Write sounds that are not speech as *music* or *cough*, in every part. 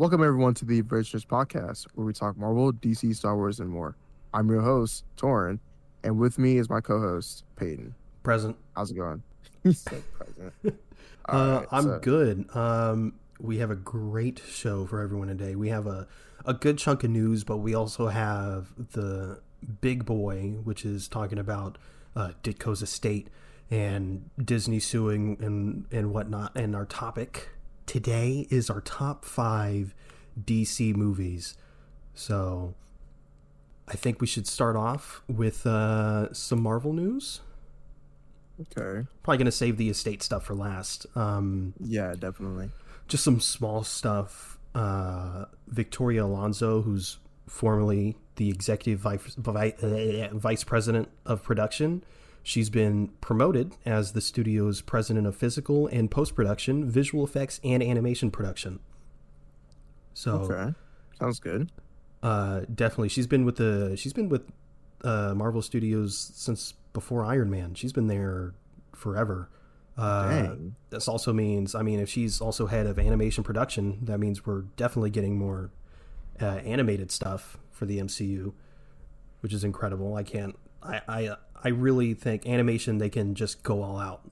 Welcome everyone to the Virtuous Podcast, where we talk Marvel, DC, Star Wars, and more. I'm your host, Tauren, and with me is my co-host, Peyton. Present. How's it going? *laughs* Present. *laughs* Uh, right, I'm so- good. Um, we have a great show for everyone today. We have a, a good chunk of news, but we also have the big boy, which is talking about uh, Ditko's estate and Disney suing and, and whatnot. And our topic today is our top five DC movies. So I think we should start off with uh, some Marvel news. Okay. Probably going to save the estate stuff for last. Um, Yeah, definitely. just some small stuff. Uh, Victoria Alonso, who's formerly the executive vice, vi- uh, vice president of production, she's been promoted as the studio's president of physical and post production, visual effects, and animation production. So Okay. Sounds good. uh, definitely, she's been with the she's been with uh, Marvel Studios since before Iron Man. She's been there forever. Uh, Dang. this also means, I mean, if she's also head of animation production, that means we're definitely getting more uh, animated stuff for the MCU, which is incredible. I can't, I, I, I really think animation they can just go all out,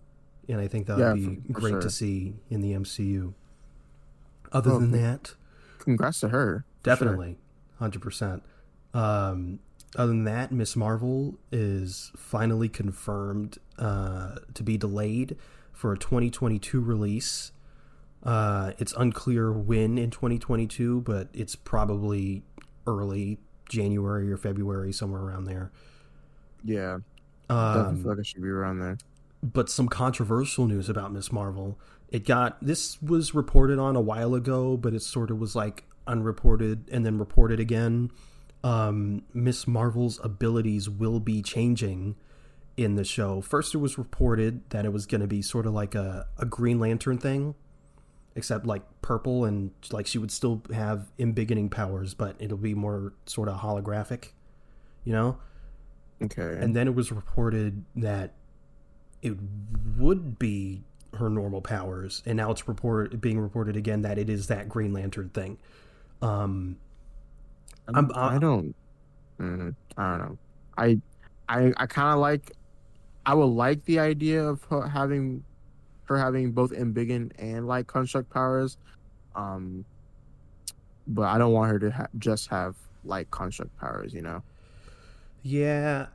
and I think that would Yeah, be for- for great sure. to see in the MCU. Other Well, than that, Congrats to her. Definitely, hundred percent. Um, other than that, Miss Marvel is finally confirmed uh, to be delayed for a 2022 release. Uh, it's unclear when in 2022, but it's probably early January or February, somewhere around there. Yeah. Definitely Um, feel like it should be around there. but some controversial news about Miss Marvel. It got this was reported on a while ago, but it sort of was like unreported and then reported again. Um, Miss Marvel's abilities will be changing in the show. First, it was reported that it was going to be sort of like a, a Green Lantern thing, except like purple and like she would still have embiggening powers, but it'll be more sort of holographic, you know? Okay. And then it was reported that it would be her normal powers, and now it's report being reported again that it is that Green Lantern thing. Um, I'm- I I- don't. Mm, I don't know. I, I, I kind of like. I would like the idea of her having, her having both embiggen and like construct powers, um. But I don't want her to ha- just have like construct powers, you know. Yeah,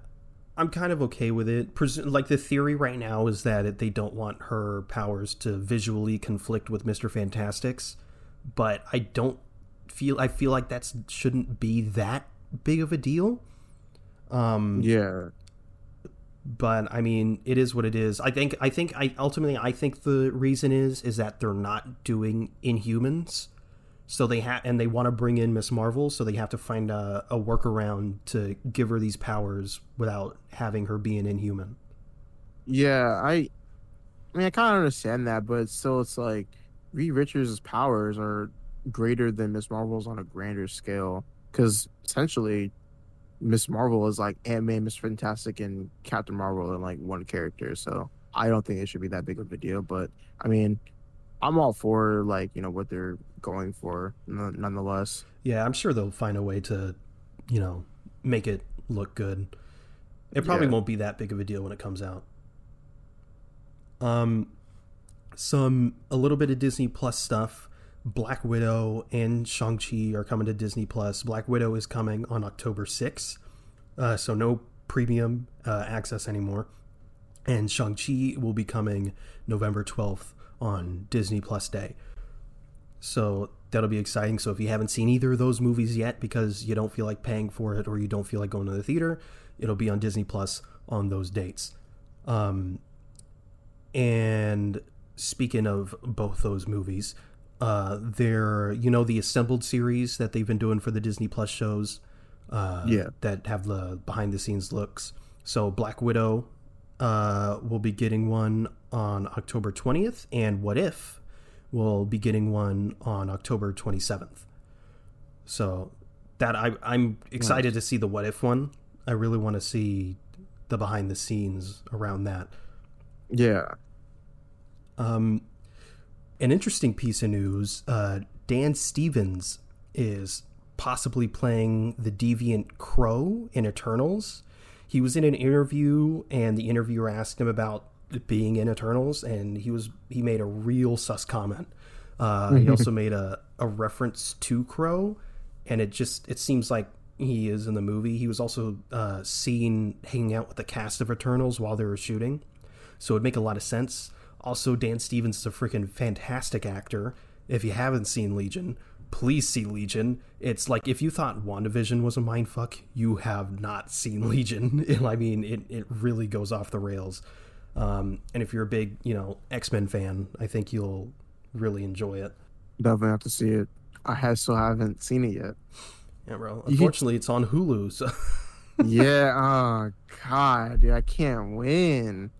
I'm kind of okay with it. Pres- like the theory right now is that it, they don't want her powers to visually conflict with Mister Fantastic's, but I don't feel. I feel like that shouldn't be that big of a deal. Um, Yeah. but I mean, it is what it is. I think. I think. I ultimately, I think the reason is is that they're not doing Inhumans, so they have and they want to bring in Miss Marvel, so they have to find a, a workaround to give her these powers without having her be an Inhuman. Yeah. I. I mean, I kind of understand that, but still, it's like Reed Richards' powers are greater than Miss Marvel's on a grander scale. Because essentially, Miss Marvel is like Ant Man, Miss Fantastic, and Captain Marvel in like one character. So I don't think it should be that big of a deal. But I mean, I'm all for like you know what they're going for, n- nonetheless. Yeah, I'm sure they'll find a way to, you know, make it look good. It probably Yeah. won't be that big of a deal when it comes out. Um, some a little bit of Disney Plus stuff. Black Widow and Shang Chi are coming to Disney Plus. Black Widow is coming on October 6th, uh, so no premium uh, access anymore. And Shang Chi will be coming November 12th on Disney Plus Day. So that'll be exciting. So if you haven't seen either of those movies yet because you don't feel like paying for it or you don't feel like going to the theater, it'll be on Disney Plus on those dates. Um, and speaking of both those movies, uh, they're you know the assembled series that they've been doing for the Disney Plus shows, uh, Yeah. that have the behind the scenes looks. So Black Widow uh, will be getting one on October twentieth, and What If will be getting one on October twenty seventh. So that I I'm excited to see the What If one. I really want to see the behind the scenes around that. Yeah. Um, an interesting piece of news: uh, Dan Stevens is possibly playing the deviant Kro in Eternals. He was in an interview, and the interviewer asked him about being in Eternals, and he was he made a real sus comment. Uh, he also made a, a reference to Kro, and it just it seems like he is in the movie. He was also uh, seen hanging out with the cast of Eternals while they were shooting, so it'd make a lot of sense. Also, Dan Stevens is a freaking fantastic actor. If you haven't seen Legion, please see Legion. It's like if you thought WandaVision was a mindfuck, you have not seen *laughs* Legion. *laughs* I mean, it, it really goes off the rails. Um, and if you're a big, you know, X Men fan, I think you'll really enjoy it. Definitely have to see it. I have, still haven't seen it yet. Yeah, bro. Unfortunately, it's on Hulu. So. *laughs* yeah. Oh God, dude, I can't win.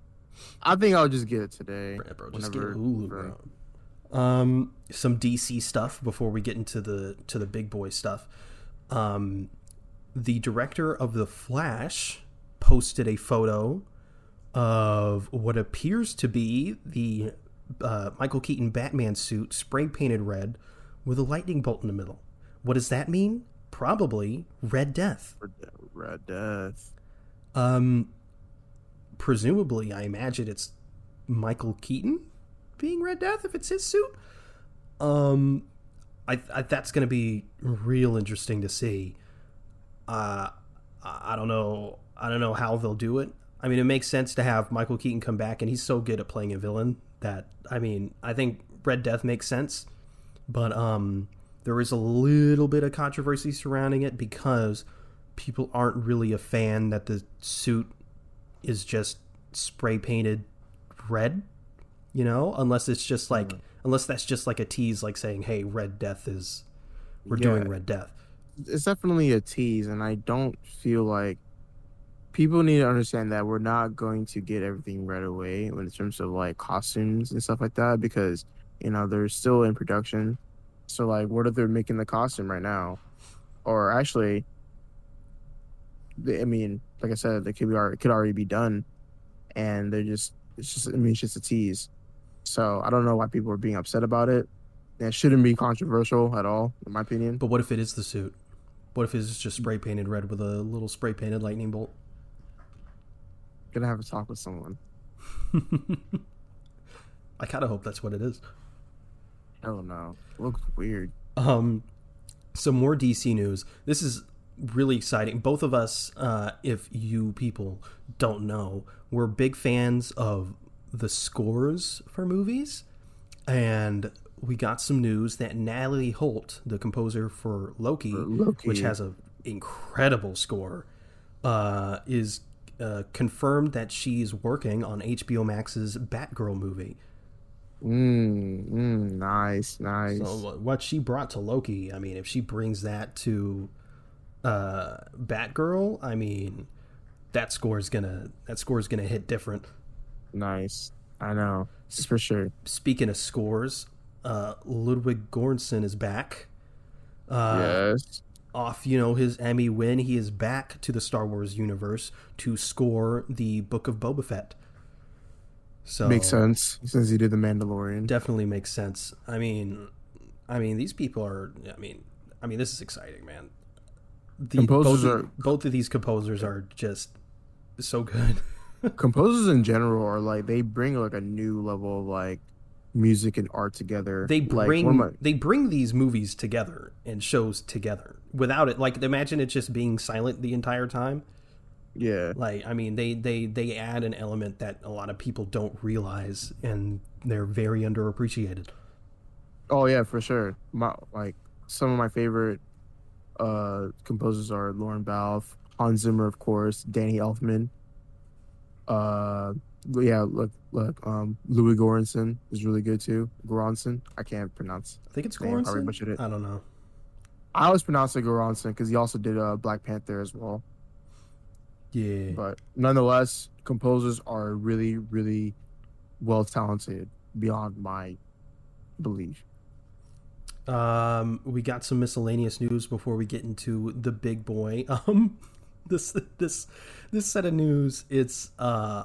I think I'll just get it today. Yeah, bro, just whenever, get Hulu, bro. Um, some DC stuff before we get into the to the big boy stuff. Um, the director of the Flash posted a photo of what appears to be the uh, Michael Keaton Batman suit spray painted red with a lightning bolt in the middle. What does that mean? Probably Red Death. Red Death. Um, presumably, I imagine it's Michael Keaton being Red Death if it's his suit. Um, I, I that's going to be real interesting to see. Uh, I don't know. I don't know how they'll do it. I mean, it makes sense to have Michael Keaton come back, and he's so good at playing a villain that I mean, I think Red Death makes sense, but um, there is a little bit of controversy surrounding it because people aren't really a fan that the suit is just spray painted red, you know, unless it's just like mm. unless that's just like a tease, like saying, "Hey, Red Death is we're yeah. doing Red Death." It's definitely a tease, and I don't feel like people need to understand that we're not going to get everything right away in terms of like costumes and stuff like that because you know they're still in production. So like, what if they're making the costume right now, or actually, I mean, like I said, it could be it could already be done, and they're just it's just I mean it's just a tease. So I don't know why people are being upset about it. It shouldn't be controversial at all, in my opinion. But what if it is the suit? What if it's just spray painted red with a little spray painted lightning bolt? Gonna have a talk with someone. *laughs* I kind of hope that's what it is. I don't know. looks weird. Um, some more DC news. This is really exciting. Both of us, uh, if you people don't know, we're big fans of the scores for movies, and we got some news that Natalie Holt, the composer for Loki, for Loki. which has an incredible score, uh, is uh, confirmed that she's working on HBO Max's Batgirl movie. Mm, mm, nice, nice. So what she brought to Loki, I mean, if she brings that to uh, Batgirl, I mean, that score is gonna that score is gonna hit different. Nice, I know for sure. Speaking of scores, uh, Ludwig Göransson is back. Uh, yes off, you know, his Emmy win, he is back to the Star Wars universe to score the Book of Boba Fett. So makes sense since he did the Mandalorian. Definitely makes sense. I mean, I mean, these people are. I mean, I mean, this is exciting, man. The, composers both, are both of these composers are just so good. *laughs* composers in general are like they bring like a new level of like music and art together. They bring like, my... they bring these movies together and shows together. Without it, like imagine it just being silent the entire time. Yeah. Like I mean, they they they add an element that a lot of people don't realize, and they're very underappreciated. Oh yeah, for sure. My like some of my favorite uh composers are Lorne Balfe, Hans Zimmer, of course, Danny Elfman. Uh, yeah, look, look, um, Louis Göransson is really good too. Göransson, I can't pronounce. I think it's Göransson. It. I don't know. I always pronounce it Göransson because he also did uh, Black Panther as well. Yeah. But nonetheless, composers are really, really well talented beyond my belief. Um, we got some miscellaneous news before we get into the big boy. *laughs* Um, this this this set of news. It's uh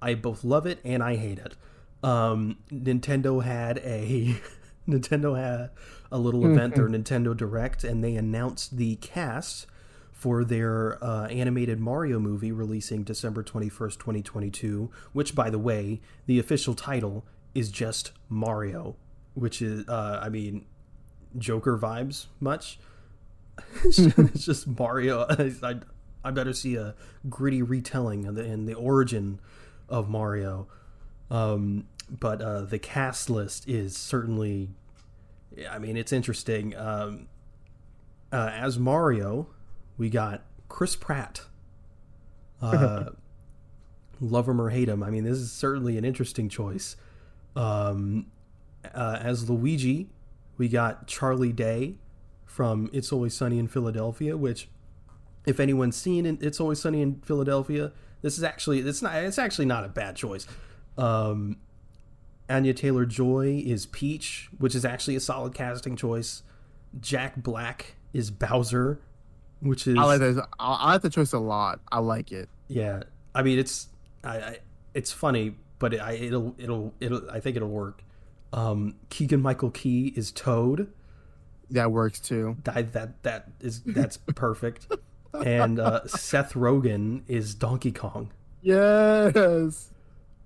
I both love it and I hate it. Um, Nintendo had a *laughs* Nintendo had a little event, their Nintendo Direct, and they announced the cast for their uh, animated Mario movie releasing December 21st, 2022, which, by the way, the official title is just Mario, which is, uh, I mean, Joker vibes much. *laughs* it's just Mario. *laughs* I, I better see a gritty retelling of the, and the origin of Mario. Um, but uh, the cast list is certainly, I mean, it's interesting. Um, uh, as Mario, we got Chris Pratt. Uh, *laughs* love him or hate him. I mean, this is certainly an interesting choice. Um, uh, as Luigi, we got Charlie Day from It's Always Sunny in Philadelphia, which, if anyone's seen It's Always Sunny in Philadelphia, this is actually it's not it's actually not a bad choice. Um, Anya Taylor Joy is Peach, which is actually a solid casting choice. Jack Black is Bowser which is I like this. I, I like the choice a lot. I like it. Yeah, I mean it's I, I it's funny, but it, I, it'll it'll it'll I think it'll work. Um, Keegan Michael Key is Toad. That works too. That that that is that's *laughs* perfect. And uh, Seth Rogen is Donkey Kong. Yes.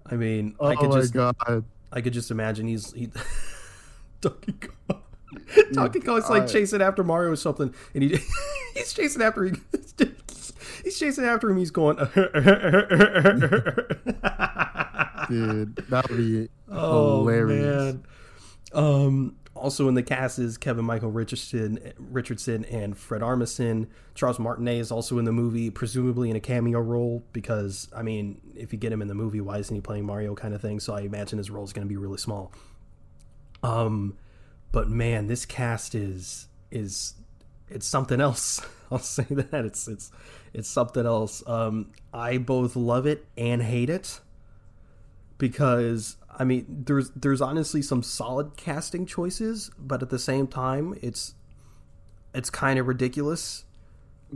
I mean, oh I could my just god. I could just imagine he's he, *laughs* Donkey Kong. Donkey Kong's like chasing after Mario or something, and he *laughs* he's chasing after him. *laughs* He's chasing after him. He's going. Dude, that would be oh, hilarious. Man. Um, also in the cast is Kevin Michael Richardson, Richardson and Fred Armisen. Charles Martinet is also in the movie, presumably in a cameo role because I mean, if you get him in the movie, why isn't he playing Mario kind of thing? So I imagine his role is going to be really small. Um, but man, this cast is is it's something else. *laughs* I'll say that it's it's it's something else. Um, I both love it and hate it because I mean there's there's honestly some solid casting choices, but at the same time it's it's kind of ridiculous.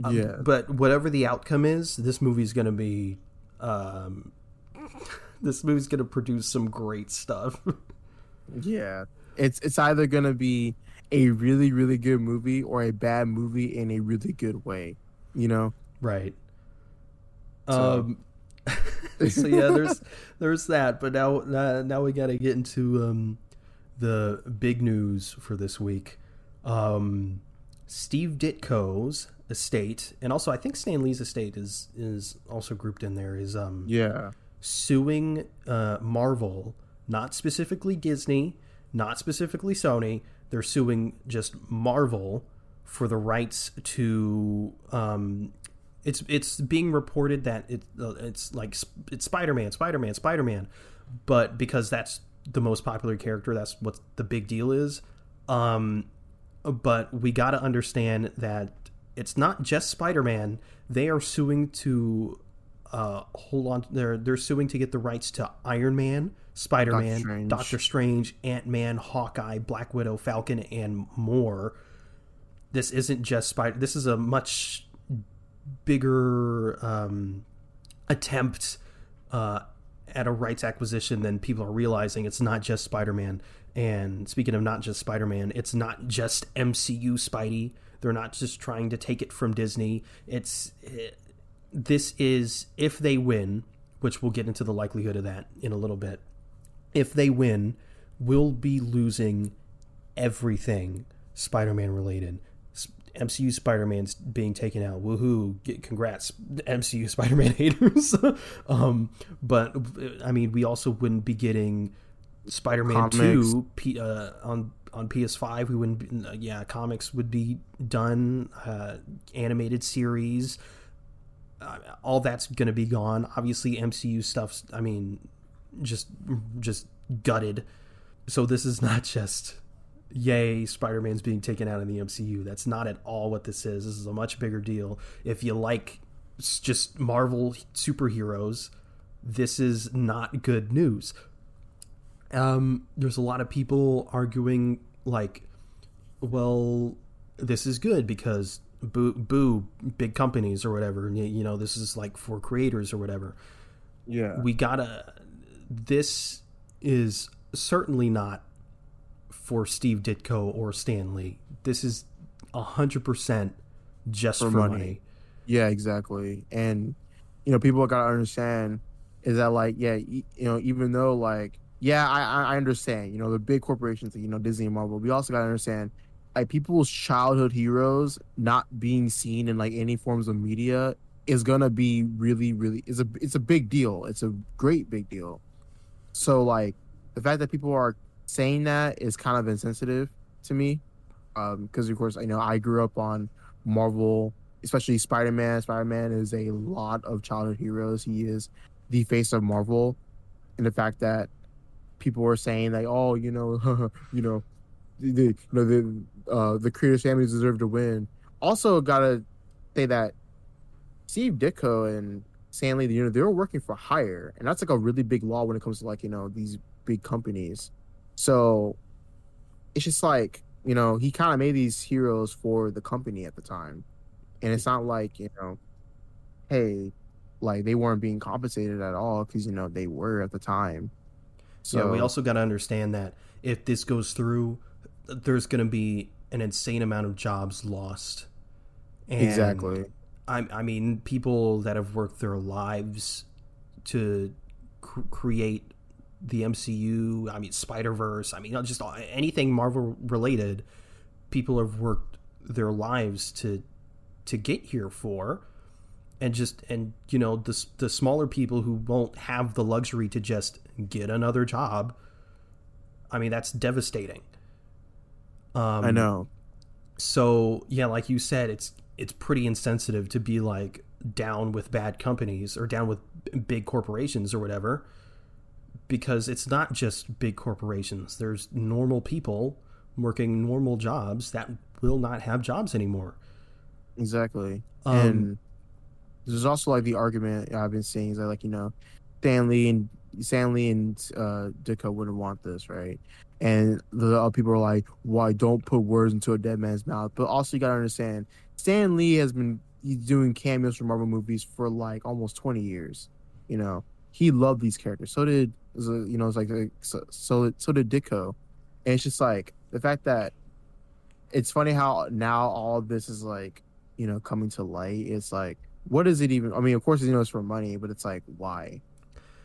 Um, yeah. But whatever the outcome is, this movie's gonna be um, *laughs* this movie's gonna produce some great stuff. *laughs* yeah it's it's either gonna be a really really good movie or a bad movie in a really good way you know right so. um *laughs* so yeah there's there's that but now now we got to get into um the big news for this week um steve ditko's estate and also i think stan lee's estate is is also grouped in there is um yeah suing uh marvel not specifically disney not specifically Sony. They're suing just Marvel for the rights to. Um, it's it's being reported that it it's like it's Spider Man, Spider Man, Spider Man, but because that's the most popular character, that's what the big deal is. Um, but we got to understand that it's not just Spider Man. They are suing to uh, hold on. They're they're suing to get the rights to Iron Man, Spider Man, Doctor Strange, Ant Man, Hawkeye, Black Widow, Falcon, and more. This isn't just Spider. This is a much bigger um, attempt uh, at a rights acquisition than people are realizing. It's not just Spider Man. And speaking of not just Spider Man, it's not just MCU Spidey. They're not just trying to take it from Disney. It's it, this is if they win, which we'll get into the likelihood of that in a little bit if they win, we'll be losing everything Spider-Man related. MCU Spider-Man's being taken out. Woohoo! Get, congrats, MCU Spider-Man *laughs* haters. *laughs* um, but I mean, we also wouldn't be getting Spider-Man Two P, uh, on on PS5. We wouldn't. Be, uh, yeah, comics would be done. Uh, animated series. Uh, all that's going to be gone. Obviously, MCU stuff's. I mean, just just gutted. So this is not *laughs* just yay Spider-Man's being taken out in the MCU. That's not at all what this is. This is a much bigger deal. If you like just Marvel superheroes, this is not good news. Um, there's a lot of people arguing like, well, this is good because boo, boo big companies or whatever. You know, this is like for creators or whatever. Yeah, we gotta this is certainly not for Steve Ditko or Stan Lee. This is hundred percent just for, For money. money. Yeah, exactly. And you know, people gotta understand is that like, yeah, you know, even though like, yeah, I I I understand. You know, the big corporations, you know, Disney and Marvel. We also gotta understand, like, people's childhood heroes not being seen in like any forms of media is gonna be really, really is a it's a big deal. It's a great big deal. So like, the fact that people are saying that is kind of insensitive to me, because of course, I know, I grew up on Marvel especially Spider-Man. Spider-Man is a lot of childhood heroes. He is the face of Marvel, and the fact that people were saying like, oh, you know, *laughs* you know, the the- you know the uh, the creators' families deserve to win. Also, gotta say that Steve Ditko and Stan Lee, you know, they were working for hire, and that's like a really big law when it comes to like you know these big companies. So it's just like you know he kind of made these heroes for the company at the time. And it's not like you know hey like they weren't being compensated at all because you know they were at the time. So yeah, we also got to understand that if this goes through, there's going to be an insane amount of jobs lost. And exactly. I, I mean, people that have worked their lives to cr- create the MCU. I mean, Spider Verse. I mean, just anything Marvel related. People have worked their lives to to get here for, and just and you know the the smaller people who won't have the luxury to just get another job. I mean, that's devastating. Um, i know so yeah, like you said, it's it's pretty insensitive to be like down with bad companies or down with big corporations or whatever, because it's not just big corporations. There's normal people working normal jobs that will not have jobs anymore. exactly. Um, and there's also like the argument i've been seeing is that like you know Stan Lee and Stan Lee and uh Ditko wouldn't want this right? And the other people are like why don't put words into a dead man's mouth. But also you gotta understand stan lee has been he's doing cameos for marvel movies for like almost 20 years you know? He loved these characters. So did so, you know it's like like, so so, so did Ditko and it's just like the fact that it's funny how now all this is like you know coming to light it's like what is it even i mean of course you know it's for money but it's like why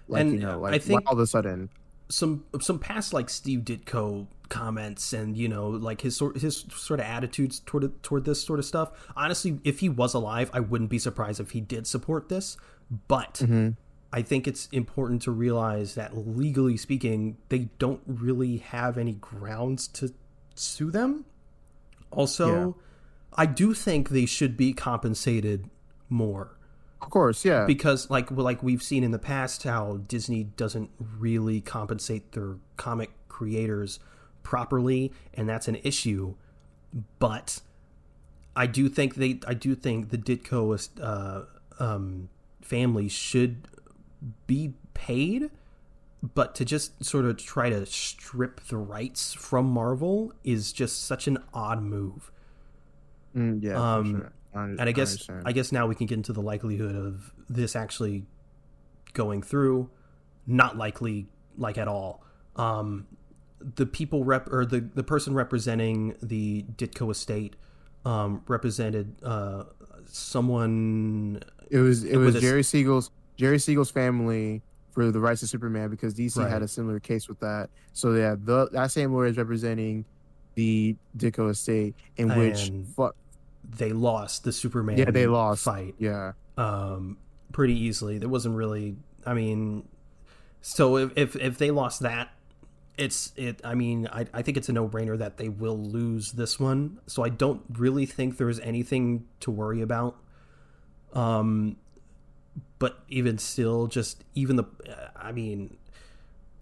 like And, you know like I think- why all of a sudden some some past like Steve Ditko comments and you know like his sort his sort of attitudes toward toward this sort of stuff. Honestly, if he was alive, I wouldn't be surprised if he did support this. But Mhm. I think it's important to realize that legally speaking, they don't really have any grounds to sue them. Also, I do think they should be compensated more. Of course yeah. Because like like we've seen in the past how Disney doesn't really compensate their comic creators properly and that's an issue. But I do think they I do think the Ditko uh, um, family should be paid but to just sort of try to strip the rights from Marvel is just such an odd move Mm, yeah um, sure. I, and I guess understand. I guess now we can get into the likelihood of this actually going through. Not likely, like at all. Um, the people rep or the the person representing the Ditko estate um, represented uh, someone. it was it with was this- jerry siegel's jerry siegel's family for the rights of superman because dc Right. had a similar case with that so yeah the that same lawyer is representing the Ditko estate in which fu- They lost the Superman. yeah they lost fight. yeah um, pretty easily. There wasn't really. I mean, so if if, if they lost that, it's it. I mean, I, I think it's a no brainer that they will lose this one. So I don't really think there's anything to worry about. Um, but even still, just even the. I mean,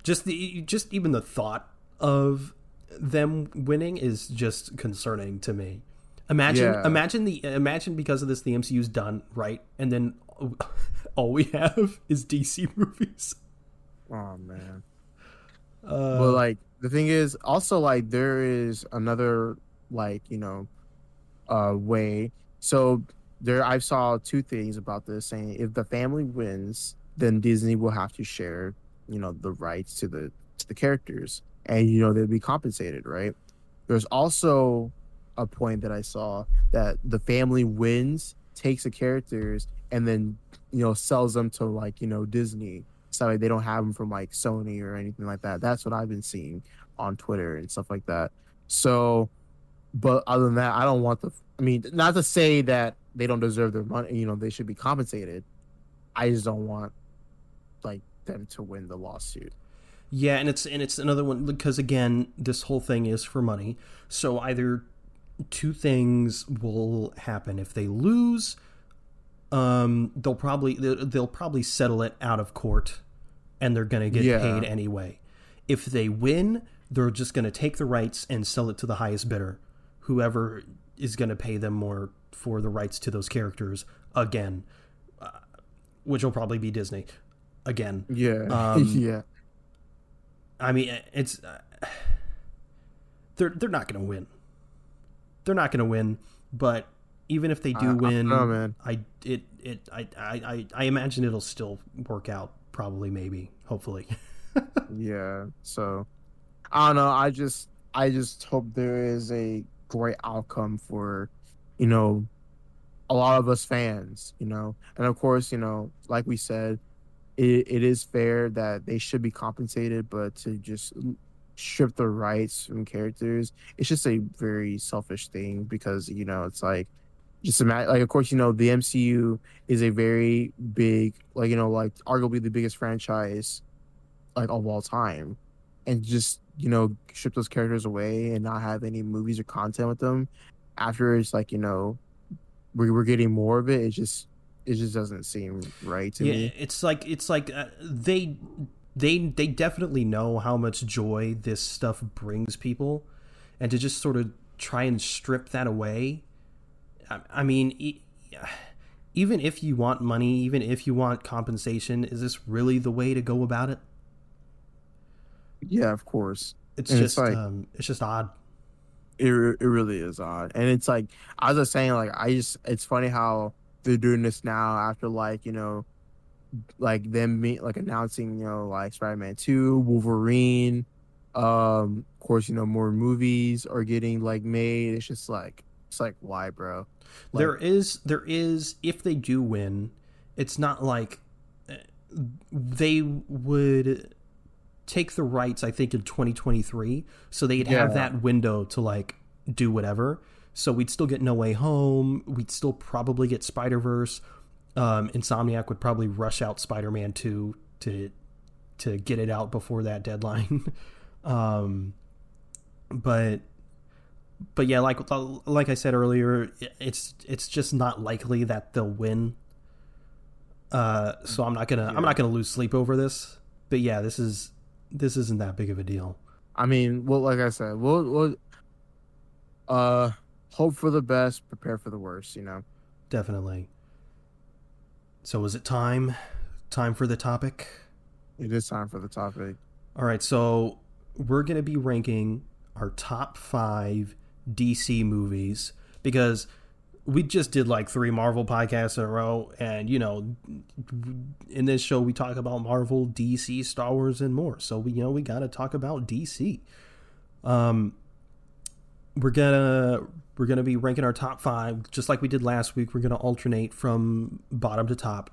just the just even the thought of them winning is just concerning to me. Imagine, Yeah. imagine the imagine because of this the MCU's done right, and then *laughs* all we have *laughs* is DC *laughs* movies. oh man Uh, but like the thing is also like there is another like you know uh way so there i saw two things about this saying if the family wins then disney will have to share you know the rights to the to the characters and you know they'll be compensated, right? There's also a point that I saw that the family wins, takes the characters, and then you know sells them to like you know Disney. So like, they don't have them from like Sony or anything like that. That's what I've been seeing on Twitter and stuff like that. So, but other than that, I don't want the. I mean, not to say that they don't deserve their money. You know, they should be compensated. I just don't want like them to win the lawsuit. Yeah, and it's and it's another one because again, this whole thing is for money. So either two things will happen if they lose um they'll probably they'll probably settle it out of court and they're going to get Yeah. paid anyway if they win they're just going to take the rights and sell it to the highest bidder whoever is going to pay them more for the rights to those characters again uh, which will probably be disney again Yeah, *laughs* Um, yeah, I mean, it's uh, they're they're not going to win. They're not going to win, but even if they I- I do don't win, know, man. I it it I, I I I imagine it'll still work out. Probably, maybe, hopefully. *laughs* yeah. So I don't know. I just I just hope there is a great outcome for you know a lot of us fans. You know, and of course, you know, like we said, it, it is fair that they should be compensated, but to just strip the rights from characters, it's just a very selfish thing because you know it's like just imagine like of course you know the MCU is a very big like you know like arguably the biggest franchise like of all time and just you know strip those characters away and not have any movies or content with them after it's like you know we we're getting more of it it just it just doesn't seem right to me. yeah, me it's like it's like uh, they they they definitely know how much joy this stuff brings people, and to just sort of try and strip that away. I, I mean. E- even if you want money, even if you want compensation, is this really the way to go about it? yeah of course It's And it's just like- um, it's just odd. It, it really is odd. And it's like i was just saying like i just it's funny how they're doing this now after like you know like them me like announcing you know like spider-man 2 wolverine um of course you know more movies are getting like made. It's just like it's like why bro? Like- there is there is if they do win, it's not like uh, they would take the rights. I think in 2023, so they'd have that window to like do whatever. So we'd still get No Way Home. We'd still probably get Spider Verse. Um, Insomniac would probably rush out Spider Man 2 to to get it out before that deadline. *laughs* um, but but yeah, like like I said earlier, it's it's just not likely that they'll win. Uh, so I'm not gonna I'm not gonna lose sleep over this. But yeah, this is this isn't that big of a deal. i mean well like i said we'll, we'll uh hope for the best prepare for the worst you know Definitely. So is it time? Time for the topic? it is time for the topic All right, so we're going to be ranking our top five DC movies because we just did like three Marvel podcasts in a row. And, you know, in this show, we talk about Marvel, DC, Star Wars, and more. So, we, you know, we got to talk about DC. Um, we're gonna we're gonna be ranking our top five just like we did last week. We're gonna alternate from bottom to top.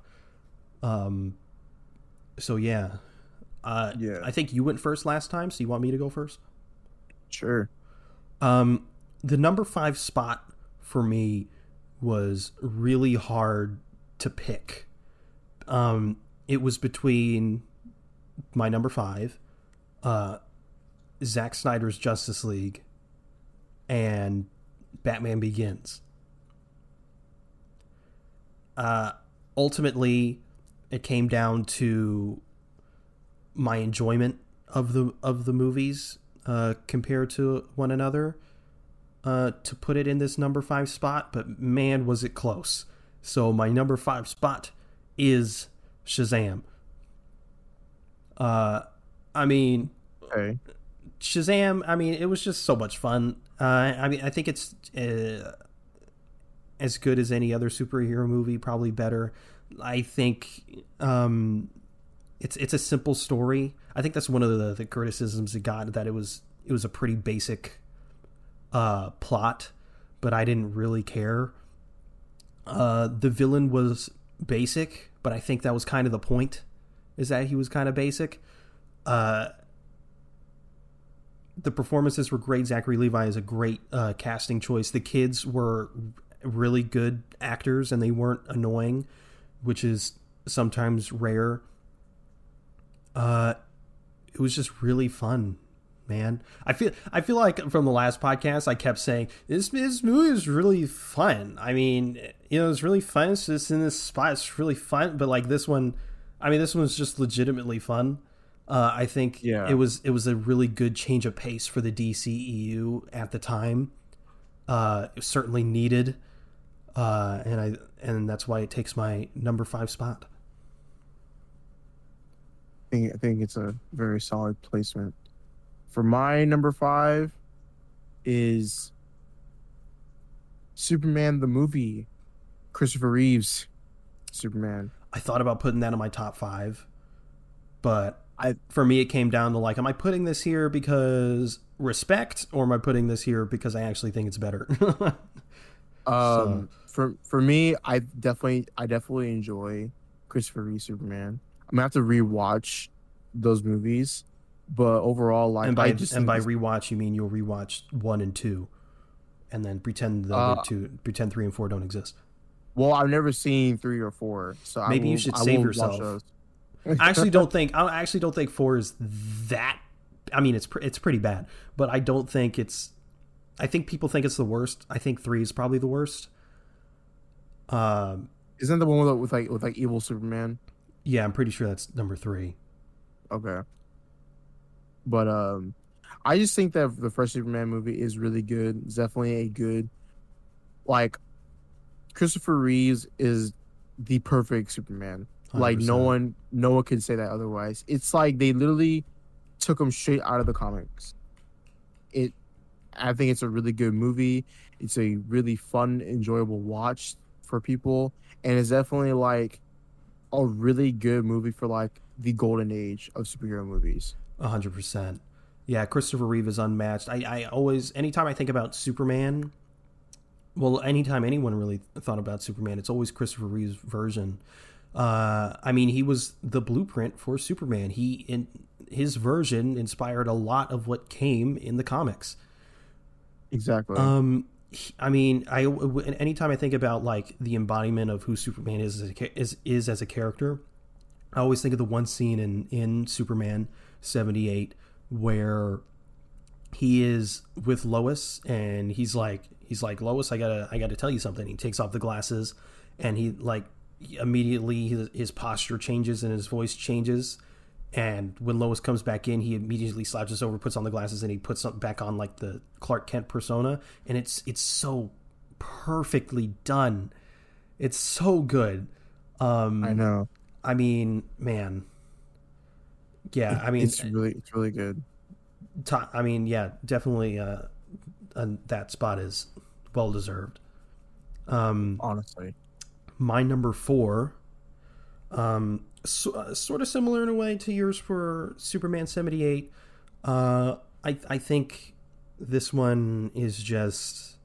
Um, so yeah, uh, Yeah. I think you went first last time, so you want me to go first? sure Um, the number five spot for me was really hard to pick. Um, it was between my number five, uh, Zack Snyder's Justice League, and Batman Begins. Uh, ultimately, it came down to my enjoyment of the of the movies uh, compared to one another uh, to put it in this number five spot, but man, was it close. So my number five spot is Shazam. Uh, I mean, okay Shazam. I mean, it was just so much fun. Uh, I mean, I think it's uh, as good as any other superhero movie, probably better. I think um, it's it's a simple story. I think that's one of the, the criticisms it got that it was it was a pretty basic uh, plot, but I didn't really care. Uh, the villain was basic, but I think that was kind of the point, is that he was kind of basic. Uh, the performances were great. Zachary Levi is a great uh, casting choice. The kids were really good actors, and they weren't annoying, which is sometimes rare. Uh, it was just really fun man. I feel I feel like from the last podcast I kept saying this this movie is really fun. I mean, you know, it's really fun. It's just in this spot. It's really fun. But like this one, I mean, this one's just legitimately fun. Uh, I think Yeah. it was it was a really good change of pace for the DCEU at the time. Uh, it was certainly needed, uh, and I and that's why it takes my number five spot. I think I think it's a very solid placement. For my number five is Superman the movie, Christopher Reeves, Superman. I thought about putting that in my top five, but I- for me it came down to like, am I putting this here because respect, or am I putting this here because I actually think it's better? *laughs* Um, for for me, I definitely I definitely enjoy Christopher Reeve Superman. I'm gonna have to rewatch those movies, but overall, like and by I just and by rewatch, you mean you'll rewatch one and two, and then pretend the Uh, other two, pretend three and four don't exist. well, I've never seen three or four, so I Maybe you should I save will yourself. I actually *laughs* don't think I actually don't think four is that. I mean, it's pr- it's pretty bad, but I don't think it's. I think people think it's the worst. I think three is probably the worst. Um, Isn't that the one with, with like with like evil Superman? yeah, I'm pretty sure that's number three. Okay. But um I just think that the first Superman movie is really good. It's definitely a good like Christopher Reeves is the perfect Superman. Like no one no one can say that otherwise. It's like they literally took him straight out of the comics. It I think it's a really good movie. It's a really fun, enjoyable watch for people. And it's definitely like a really good movie for like the golden age of superhero movies. A hundred percent. Yeah, Christopher Reeve is unmatched. I, I always, anytime I think about Superman, well, anytime anyone really thought about Superman, it's always Christopher Reeve's version. Uh, I mean, he was the blueprint for Superman. He, in his version, inspired a lot of what came in the comics. Exactly. Um, I mean, I anytime I think about like the embodiment of who Superman is as a, is is as a character, I always think of the one scene in in Superman seventy eight where he is with Lois and he's like he's like Lois, I gotta I gotta tell you something. He takes off the glasses and he like immediately his, his posture changes and his voice changes. And when Lois comes back in, he immediately slouches over, puts on the glasses, and he puts back on like the Clark Kent persona. And it's it's so perfectly done. It's so good. Um, I know. I mean, man. Yeah, I mean, it's really it's really good. I mean, yeah, definitely. Uh, that spot is well deserved. Um, Honestly. my number four, um, so, uh, sort of similar in a way to yours for Superman seventy eight. Uh, I I think this one is just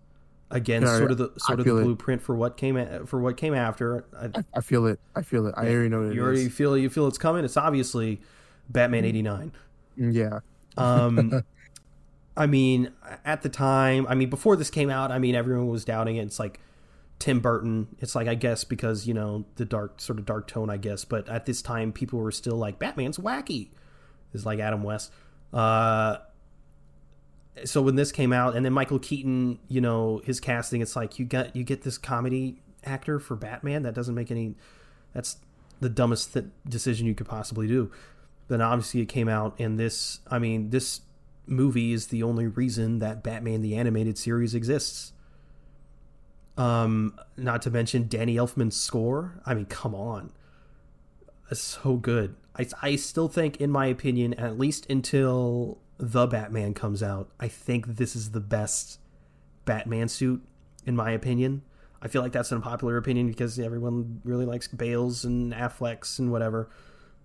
again sort of the sort of the it. blueprint for what came a, for what came after. I, I, feel it. I feel it. I already know what it you already is. feel you feel it's coming. It's obviously Batman eighty nine. Yeah. Um, *laughs* I mean, at the time, I mean, before this came out, I mean, everyone was doubting it. It's like Tim Burton. It's like I guess because you know the dark sort of dark tone, I guess. But at this time, people were still like Batman's wacky. It's like Adam West. Uh, so when this came out, and then Michael Keaton, you know, his casting, it's like you get you get this comedy actor for Batman. That doesn't make any. That's the dumbest th- decision you could possibly do. Then obviously it came out, and this, I mean, this movie is the only reason that Batman the animated series exists. Um, not to mention Danny Elfman's score. I mean, come on, it's so good. I I still think, in my opinion, at least until the Batman comes out, I think this is the best Batman suit, in my opinion. I feel like that's an unpopular opinion because everyone really likes Bale's and Affleck's and whatever.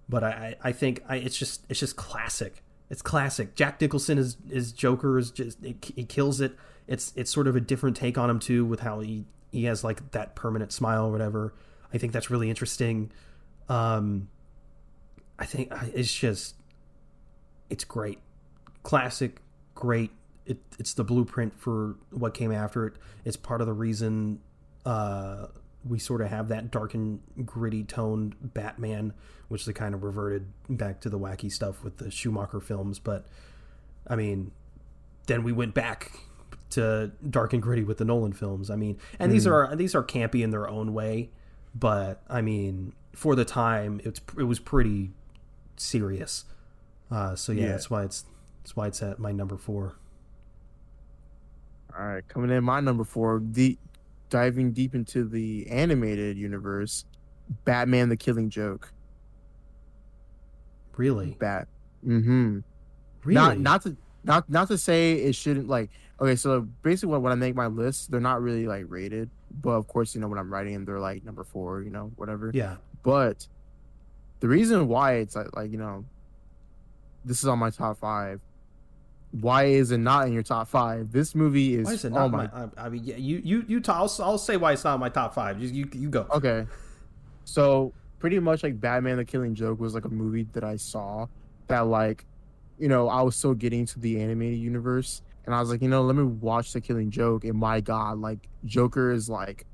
But I, I think I, it's just it's just classic. It's classic. Jack Nicholson is is Joker is just it, he kills it. It's it's sort of a different take on him too, with how he he has like that permanent smile or whatever. I think that's really interesting. Um, I think it's just it's great, classic, great. It, it's the blueprint for what came after it. It's part of the reason uh, we sort of have that dark and gritty toned Batman, which they kind of reverted back to the wacky stuff with the Schumacher films. But I mean, then we went back to dark and gritty with the Nolan films. I mean, and mm. these are these are campy in their own way, but I mean, for the time, it's it was pretty serious. Uh, so yeah, yeah, that's why it's that's why it's at my number four. All right, coming in my number four, the diving deep into the animated universe, Batman: The Killing Joke. Really? Bat. Mm-hmm. Really? Not not to not not to say it shouldn't like. Okay, so basically, when, when I make my list, they're not really like rated, but of course, you know when I'm writing them, they're like number four, you know, whatever. Yeah. But the reason why it's like, like you know, this is on my top five why is it not in your top five? This movie is. Why is it oh not oh my, my? I mean, yeah, you you you. T- I'll, I'll say why it's not in my top five. You you, you go. Okay, so pretty much like Batman: The Killing Joke was like a movie that I saw that like, you know, I was still getting to the animated universe, and I was like, you know, let me watch The Killing Joke, and my God, like Joker is like,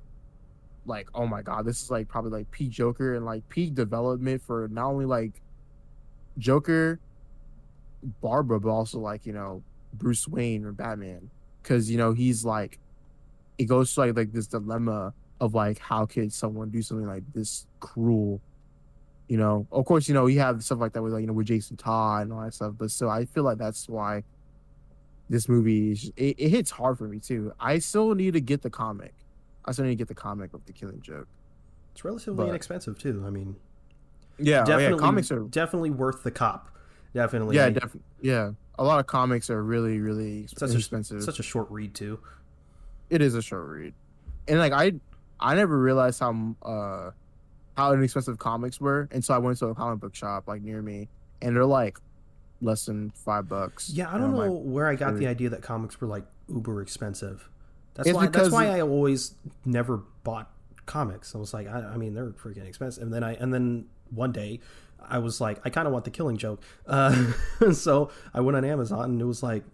like oh my God, this is like probably like peak Joker and like peak development for not only like Joker Barbara, but also like you know Bruce Wayne or Batman, because you know he's like it goes to like like this dilemma of like how could someone do something like this cruel, you know? Of course, you know you have stuff like that with like you know with Jason Todd and all that stuff, but so I feel like that's why this movie is, it, it hits hard for me too. I still need to get the comic. I still need to get the comic of the Killing Joke. It's relatively but, inexpensive too. I mean, yeah, definitely, oh yeah, comics are definitely worth the cop definitely. Yeah, definitely. Yeah, a lot of comics are really, really such expensive. A, such a short read too. It is a short read, and like I, I never realized how uh how inexpensive comics were until I went to a comic book shop like near me, and they're like less than five bucks. Yeah, I don't know like, where I got really? the idea that comics were like uber expensive. That's it's why. That's why I always never bought comics. I was like, I, I mean, they're freaking expensive. And then I, and then one day I was like, I kind of want the Killing Joke. Uh, *laughs* so I went on Amazon and it was like,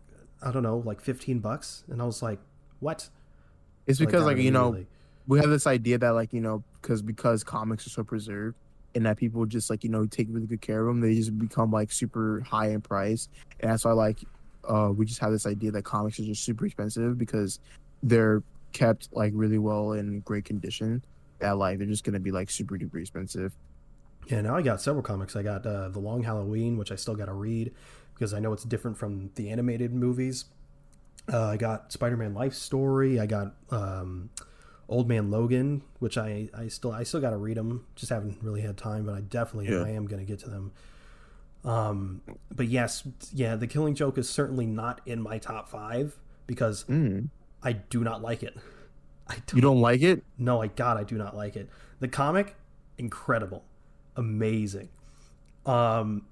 I don't know, like 15 bucks. And I was like, what? It's because, like, like you know, we have this idea that, like, you know, because because comics are so preserved and that people just, like, you know, take really good care of them, they just become, like, super high in price. And that's why, like, uh, we just have this idea that comics are just super expensive because they're kept, like, really well in great condition. That, like, they're just going to be, like, super duper expensive. Yeah, now I got several comics. I got uh, The Long Halloween, which I still got to read because I know it's different from the animated movies. Uh, I got Spider Man Life Story. I got um, Old Man Logan, which I, I still I still got to read them. Just haven't really had time, but I definitely yeah. I am going to get to them. Um, but yes, yeah, The Killing Joke is certainly not in my top five because mm. I do not like it. *laughs* I don't, you don't like it? No, I God, I do not like it. The comic, incredible amazing. Um,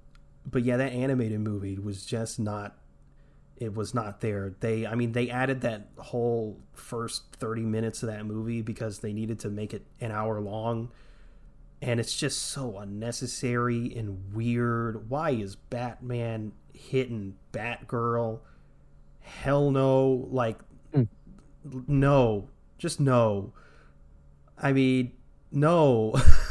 but yeah, that animated movie was just not. It was not there. They, I mean, they added that whole first thirty minutes of that movie because they needed to make it an hour long, and it's just so unnecessary and weird. Why is Batman hitting Batgirl? Hell no! Like, mm. no, just no. I mean, no. *laughs*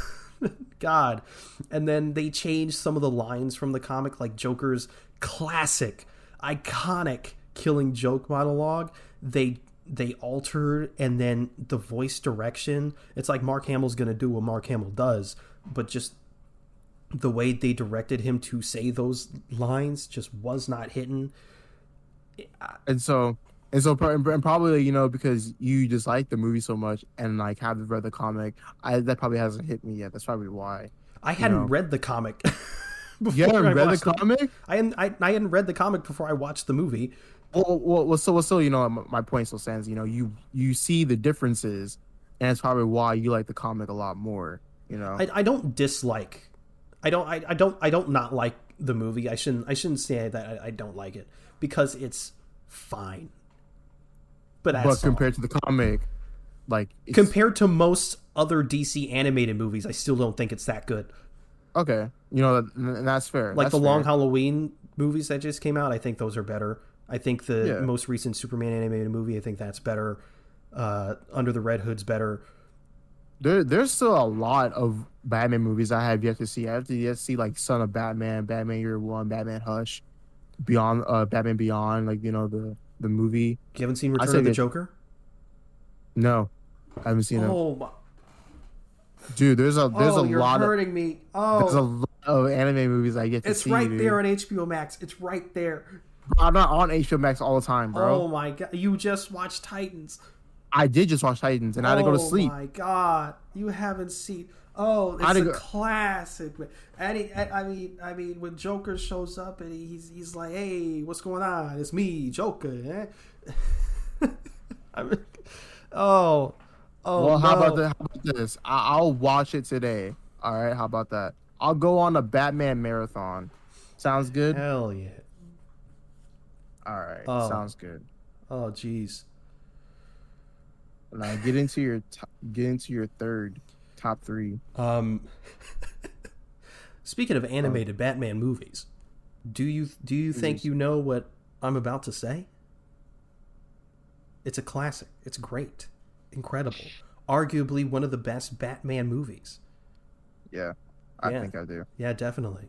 God. And then they changed some of the lines from the comic, like Joker's classic, iconic killing joke monologue. They they altered and then the voice direction. It's like Mark Hamill's gonna do what Mark Hamill does, but just the way they directed him to say those lines just was not hitting. And so and so, and probably you know because you just like the movie so much and like haven't read the comic, I that probably hasn't hit me yet. That's probably why. I hadn't know? read the comic. *laughs* you hadn't read the comic? I hadn't. I, I hadn't read the comic before I watched the movie. Well, well, well so, well, so you know, my point still stands. You know, you you see the differences, and it's probably why you like the comic a lot more. You know, I, I don't dislike. I I don't I, I don't I don't not like the movie. I shouldn't I shouldn't say that I, I don't like it because it's fine. But but compared to the comic, like compared to most other DC animated movies, I still don't think it's that good. okay, you know, that's fair. Like That's the Long. Halloween movies that just came out, I think those are better. I think the Yeah. most recent Superman animated movie, I think that's better. Uh, Under the Red Hood's better. There, there's still a lot of Batman movies I have yet to see. I have to yet to see like Son of Batman, Batman Year One, Batman Hush, Beyond, uh, Batman Beyond, like you know the the movie. You haven't seen Return of the Joker? No, I haven't seen it. Oh, my, Dude, there's a there's oh, a you're lot of hurting me. Oh. there's a Oh, lot of anime movies I get to it's see. right dude. there on HBO Max. It's right there. I'm not on HBO Max all the time, bro. Oh my god, you just watched Titans. I did just watch Titans and I had to go to oh, sleep. Oh my god, you haven't seen. Oh, it's a go- classic. And he, I I mean, I mean, when Joker shows up and he's he's like, "Hey, what's going on? It's me, Joker." Eh? *laughs* I mean, oh, oh. well, how no. about, the, how about this? I, I'll watch it today. All right, how about that? I'll go on a Batman marathon. Sounds good. Hell yeah! All right, Oh. sounds good. Oh, jeez. Now get into your top, get into your third top three. Um, *laughs* speaking of animated Batman movies, do you do you think you know what I'm about to say? It's a classic. It's great, incredible, arguably one of the best Batman movies. Yeah, I Yeah. think I do. Yeah, definitely.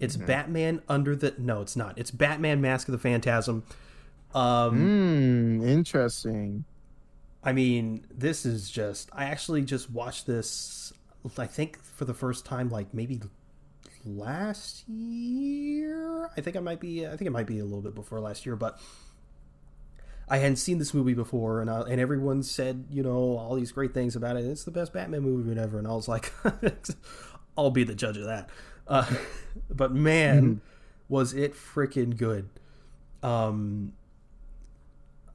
It's Mhm. Batman under the no, it's not. It's Batman Mask of the Phantasm. Um, Hmm, interesting. I mean, this is just. I actually just watched this. I think for the first time, like maybe last year. I think I might be. I think it might be a little bit before last year, but I hadn't seen this movie before, and I, and everyone said you know all these great things about it. It's the best Batman movie ever, and I was like, *laughs* I'll be the judge of that. Uh, *laughs* but man, was it freaking good. Um,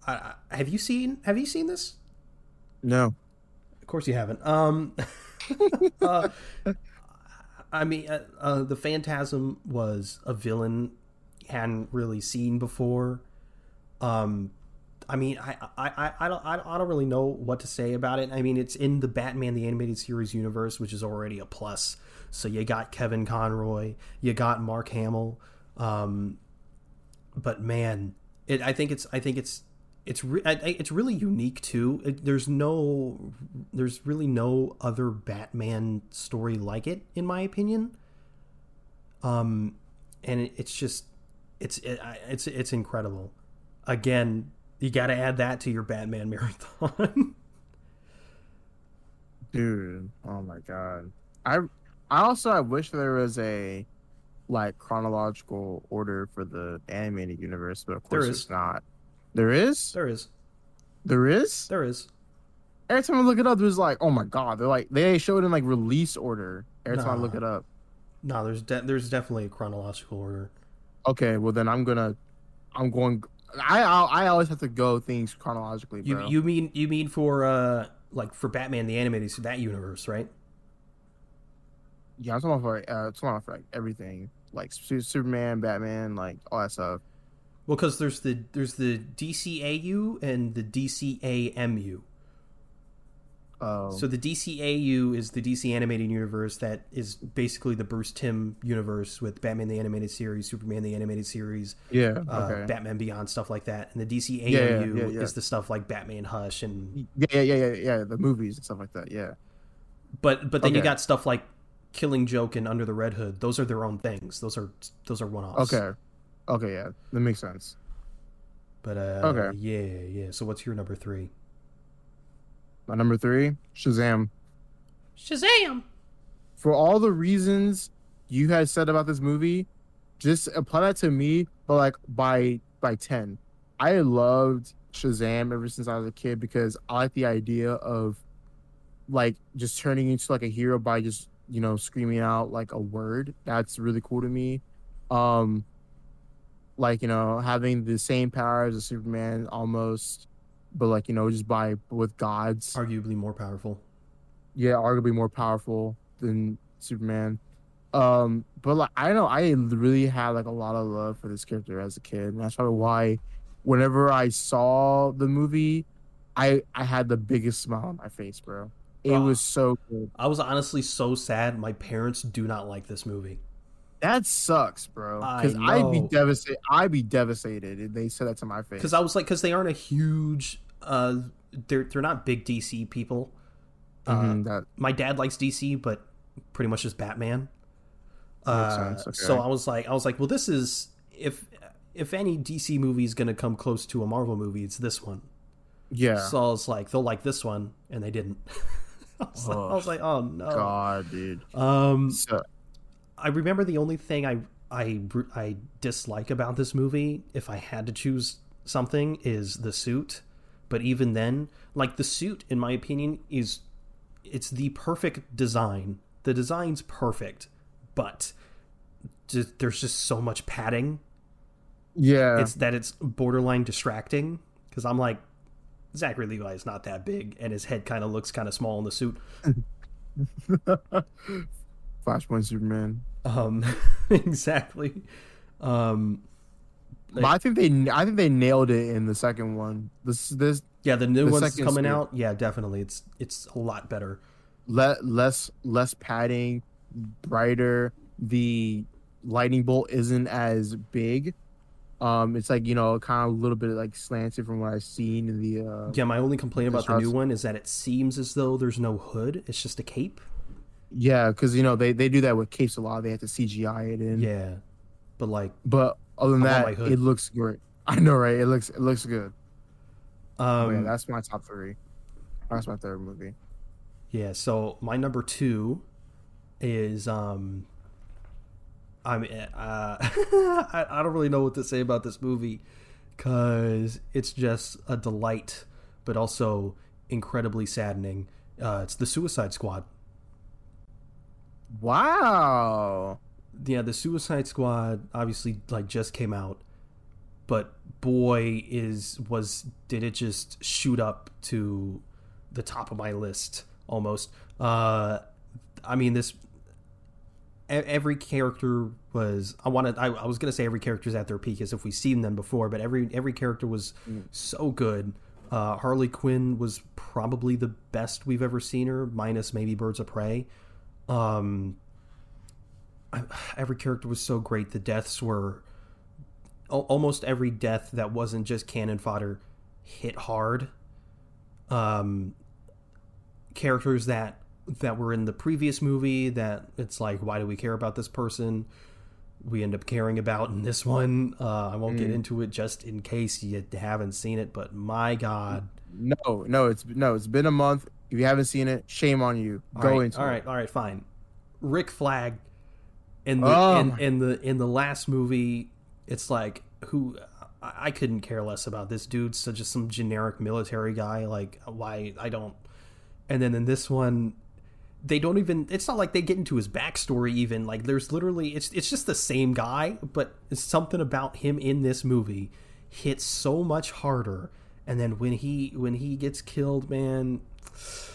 I, I, have you seen Have you seen this? No. Of course you haven't. Um, *laughs* uh, I mean, uh, uh, the Phantasm was a villain hadn't really seen before. Um, I mean, I, I, I, I don't, I don't- I don't really know what to say about it. I mean, it's in the Batman the Animated Series universe, which is already a plus. So you got Kevin Conroy, you got Mark Hamill, um, but man, it, I think it's, I think it's, it's, re- it's really unique too. It, there's no, there's really no other Batman story like it, in my opinion. Um, and it, it's just, it's, it, it's, it's incredible. Again, you got to add that to your Batman *laughs* marathon. Dude, oh my god. I I also I wish there was a like chronological order for the animated universe, but of course it's not. There is? there is, There is? there is. Every time I look it up, there's like, oh my god, they're like they showed in like release order every time I look it up. No, there's de- there's definitely a chronological order. Okay, well then I'm gonna I'm going I I, I always have to go things chronologically, You bro. you mean you mean for uh like for Batman the animated that universe, right? yeah, I'm talking about for uh, I'm talking about for like everything. Like Superman, Batman, like all that stuff. Well, because there's the there's the DCAU and the DCAMU. Oh, So the DCAU is the DC animated universe that is basically the Bruce Timm universe with Batman the animated series, Superman the animated series, yeah, uh, okay. Batman Beyond stuff like that, and the DCAMU Yeah, yeah, yeah, is the stuff like Batman Hush and Yeah, yeah, yeah, yeah, yeah. The movies and stuff like that. Yeah. but but then you got stuff like Killing Joke and Under the Red Hood. Those are their own things. Those are those are one offs. Okay. Okay. Yeah, that makes sense. But uh, Okay. yeah, yeah. So what's your number three? My number three, Shazam. Shazam! For all the reasons you had said about this movie, just apply that to me. But like by by ten, I loved Shazam ever since I was a kid because I like the idea of like just turning into like a hero by just you know screaming out like a word. That's really cool to me. Um, like you know having the same powers as a Superman almost, but like you know just by with gods. Arguably more powerful. yeah, arguably more powerful than Superman. Um, but like I know I really had like a lot of love for this character as a kid. And that's probably why whenever I saw the movie, I I had the biggest smile on my face, bro. It was so good. I was honestly so sad. My parents do not like this movie. That sucks, bro. Because I'd be devastated. I'd be devastated if they said that to my face. because I was like, because they aren't a huge, uh, they're they're not big DC people. Uh, Mhm, that my dad likes DC, but pretty much just Batman. Uh, okay. So I was like, I was like, well, this is if if any DC movie is gonna come close to a Marvel movie, it's this one. yeah. So I was like, they'll like this one, and they didn't. *laughs* I, was like, I was like, oh no. God, dude. Um, So, I remember the only thing I I I dislike about this movie, if I had to choose something, is the suit. But even then, like the suit, in my opinion, is it's the perfect design. The design's perfect, but just, there's just so much padding. yeah. It's that it's borderline distracting because I'm like. Zachary Levi is not that big, and his head kind of looks kind of small in the suit. *laughs* Flashpoint Superman. Um, *laughs* exactly. Um, But I think they, I think they nailed it in the second one. This, this Yeah, the new The one's coming out. Yeah, definitely. It's it's a lot better. le- less, less padding, brighter. The lightning bolt isn't as big. Um, it's like you know, kind of a little bit like slanted from what I've seen in the. Uh, Yeah, my only complaint about the new one is that it seems as though there's no hood. It's just a cape. Yeah, because you know they they do that with capes a lot. They have to CGI it in. Yeah, but like, But other than I that, it looks great. *laughs* I know, right? It looks it looks good. Um, yeah, that's my top three. That's my third movie. yeah. So my number two is um, I'm uh, *laughs* I, I don't really know what to say about this movie because it's just a delight, but also incredibly saddening. Uh, it's the Suicide Squad. Wow. yeah, the Suicide Squad obviously like just came out, but boy is was did it just shoot up to the top of my list almost. Uh, I mean this. Every character was. I wanted. I, I was gonna say every character's at their peak as if we've seen them before, but every every character was so good. Uh, Harley Quinn was probably the best we've ever seen her, minus maybe Birds of Prey. Um, I, every character was so great. The deaths were al- almost every death that wasn't just cannon fodder hit hard. Um, characters that that were in the previous movie that it's like, why do we care about this person? We end up caring about in this one. Uh, I won't get Mm. into it just in case you haven't seen it, but my God. No, no, it's no, it's been a month. If you haven't seen it, shame on you. All Go right, into all it. right, all right, fine. Rick Flag in the Oh in, in the in the last movie, it's like who I, I couldn't care less about this dude. So just some generic military guy. Like why I don't. And then in this one, they don't even. It's not like they get into his backstory. Even like there's literally it's it's just the same guy, but it's something about him in this movie hits so much harder. And then when he when he gets killed, man,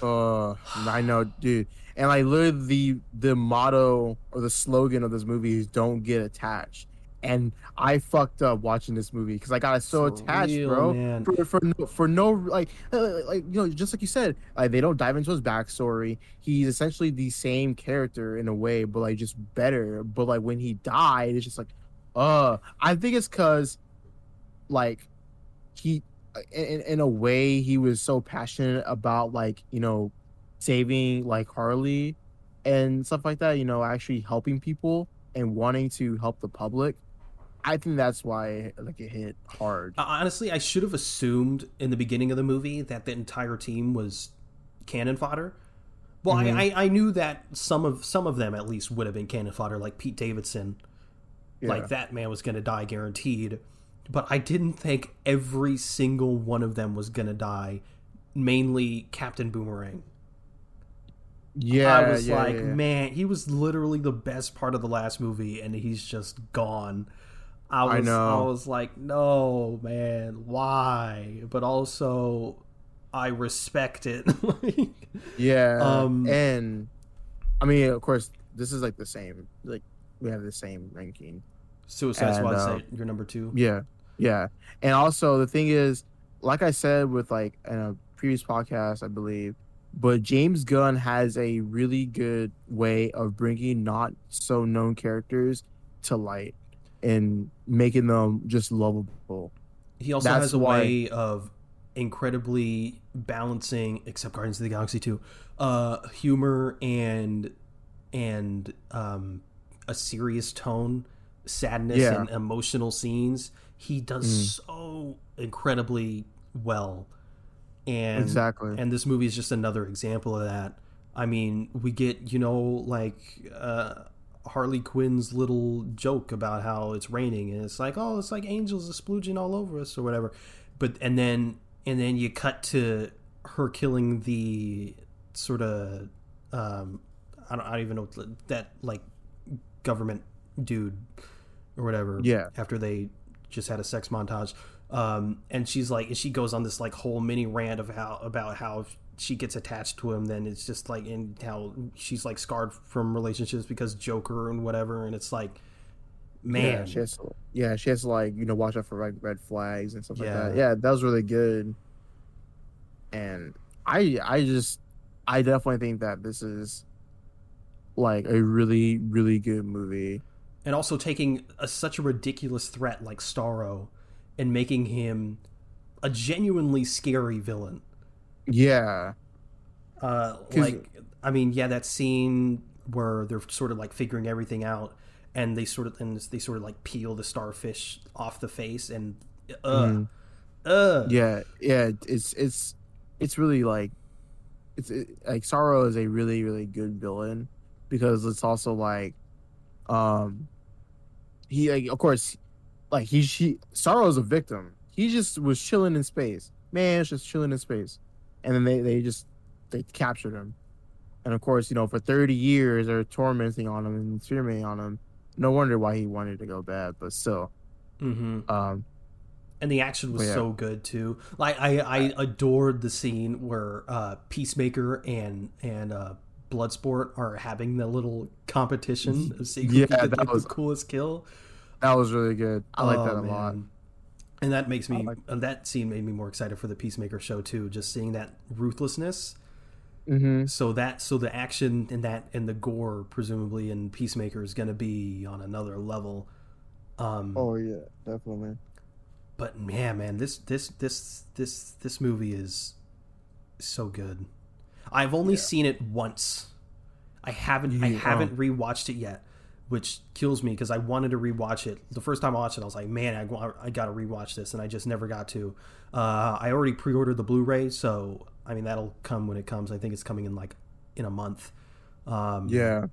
Uh, I know, dude. And like literally the the motto or the slogan of this movie is "Don't get attached." And I fucked up watching this movie because I got so For attached, real, bro. For for no, for no like uh, like you know just like you said, like they don't dive into his backstory. He's essentially the same character in a way, but like just better. But like when he died, it's just like, uh, I think it's because like he in, in a way he was so passionate about like you know saving like harley and stuff like that you know actually helping people and wanting to help the public i think that's why like it hit hard Uh, Honestly, I should have assumed in the beginning of the movie that the entire team was cannon fodder. Well, Mhm. I, I I knew that some of some of them at least would have been cannon fodder, like Pete Davidson. Yeah. Like that man was going to die guaranteed. But I didn't think every single one of them was going to die. Mainly Captain Boomerang. yeah I was yeah, like, yeah, yeah. man, he was literally the best part of the last movie, and he's just gone. I was, I know. was like, no, man, why? But also, I respect it. Like, *laughs* yeah um, and i mean of course this is like the same. Like we have the same ranking. Suicide And, Squad uh, your number two. Yeah, yeah. And also the thing is, like I said with like in a previous podcast, I believe, but James Gunn has a really good way of bringing not so known characters to light and making them just lovable. He also That's has a why- way of incredibly balancing, except Guardians of the Galaxy 2, uh, humor and and um, a serious tone, sadness Yeah. and emotional scenes. He does Mm. so incredibly well, and exactly. and this movie is just another example of that. I mean, we get you know like uh, Harley Quinn's little joke about how it's raining, and it's like, oh, it's like angels are splooging all over us or whatever. But and then and then you cut to her killing the sort of um, I don't, I don't even know that like government dude or whatever. Yeah. After they just had a sex montage, um, and she's like, and she goes on this like whole mini rant of how about how she gets attached to him. Then it's just like, and how she's like scarred from relationships because Joker and whatever. And it's like, man, Yeah, she has to, yeah, she has to like you know watch out for like red flags and stuff Yeah. like that. Yeah, that was really good. And I I just I definitely think that this is like a really really good movie. And also taking a, such a ridiculous threat like Starro and making him a genuinely scary villain. Yeah, Uh, like, I mean, yeah, that scene where they're sort of like figuring everything out, and they sort of and they sort of like peel the starfish off the face, and uh, Mhm. uh, yeah, yeah. It's it's it's really like it's it, like Starro is a really really good villain because it's also like um he like of course like he she Starro is a victim. He just was chilling in space. Man, just chilling in space, and then they they just they captured him. And of course, you know, for thirty years they're tormenting on him and experimenting on him. No wonder why he wanted to go bad, but still, hmm um, and the action was yeah. so good too. Like I, I adored the scene where uh, Peacemaker and and uh, Bloodsport are having the little competition of seeing who Yeah, get that was- the coolest kill. That was really good. I like Oh, that a lot. And that makes me like- and that scene made me more excited for the Peacemaker show too. Just seeing that ruthlessness. Mm-hmm. So that so the action and that and the gore presumably in Peacemaker is going to be on another level. Um, Oh yeah, definitely. but man, man, this this this this this movie is so good. I've only Yeah. seen it once. I haven't I haven't oh. rewatched it yet, which kills me because I wanted to rewatch it. The first time I watched it, I was like, man, I, I got to rewatch this, and I just never got to. Uh, I already pre-ordered the Blu-ray, so I mean that'll come when it comes. I think it's coming in like in a month. Um, Yeah,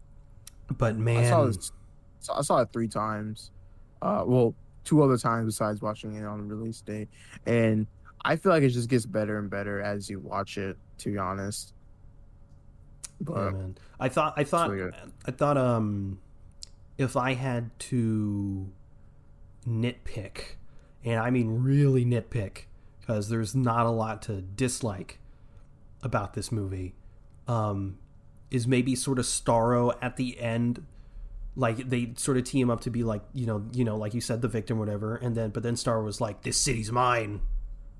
but man, I saw this. I saw it three times. Uh, well, two other times besides watching it on release day, and I feel like it just gets better and better as you watch it. To be honest, Yeah, but man. I thought I thought. I thought um if I had to nitpick, and I mean really nitpick, because there's not a lot to dislike about this movie, um, is maybe sort of Starro at the end. Like they sort of team up to be like you know you know like you said the victim or whatever and then but then Star was like this city's mine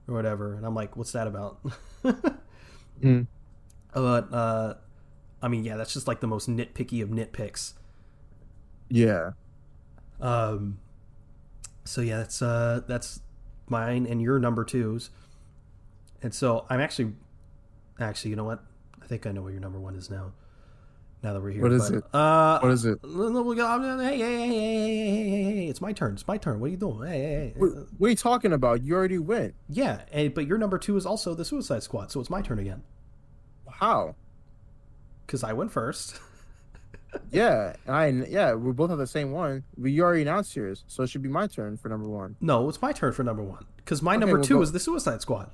or whatever and I'm like what's that about *laughs* Mm. but uh I mean, yeah, that's just like the most nitpicky of nitpicks. Yeah, Um, so yeah, that's uh, that's mine and your number twos. And so I'm actually, actually, you know what? I think I know what your number one is now. Now that we're here, What is But, it? Uh, what is it? no, no, we got- Hey, hey, hey, hey, hey, hey, hey, hey, it's my turn. It's my turn. What are you doing? Hey, hey, hey. What, what are you talking about? You already went. Yeah, and, but your number two is also the Suicide Squad, so it's my turn again How? because I went first. *laughs* Yeah, I yeah, we both have the same one. We you already announced yours, so it should be my turn for number one. no, it's my turn for number one because my Okay, number we'll two go- is the Suicide Squad.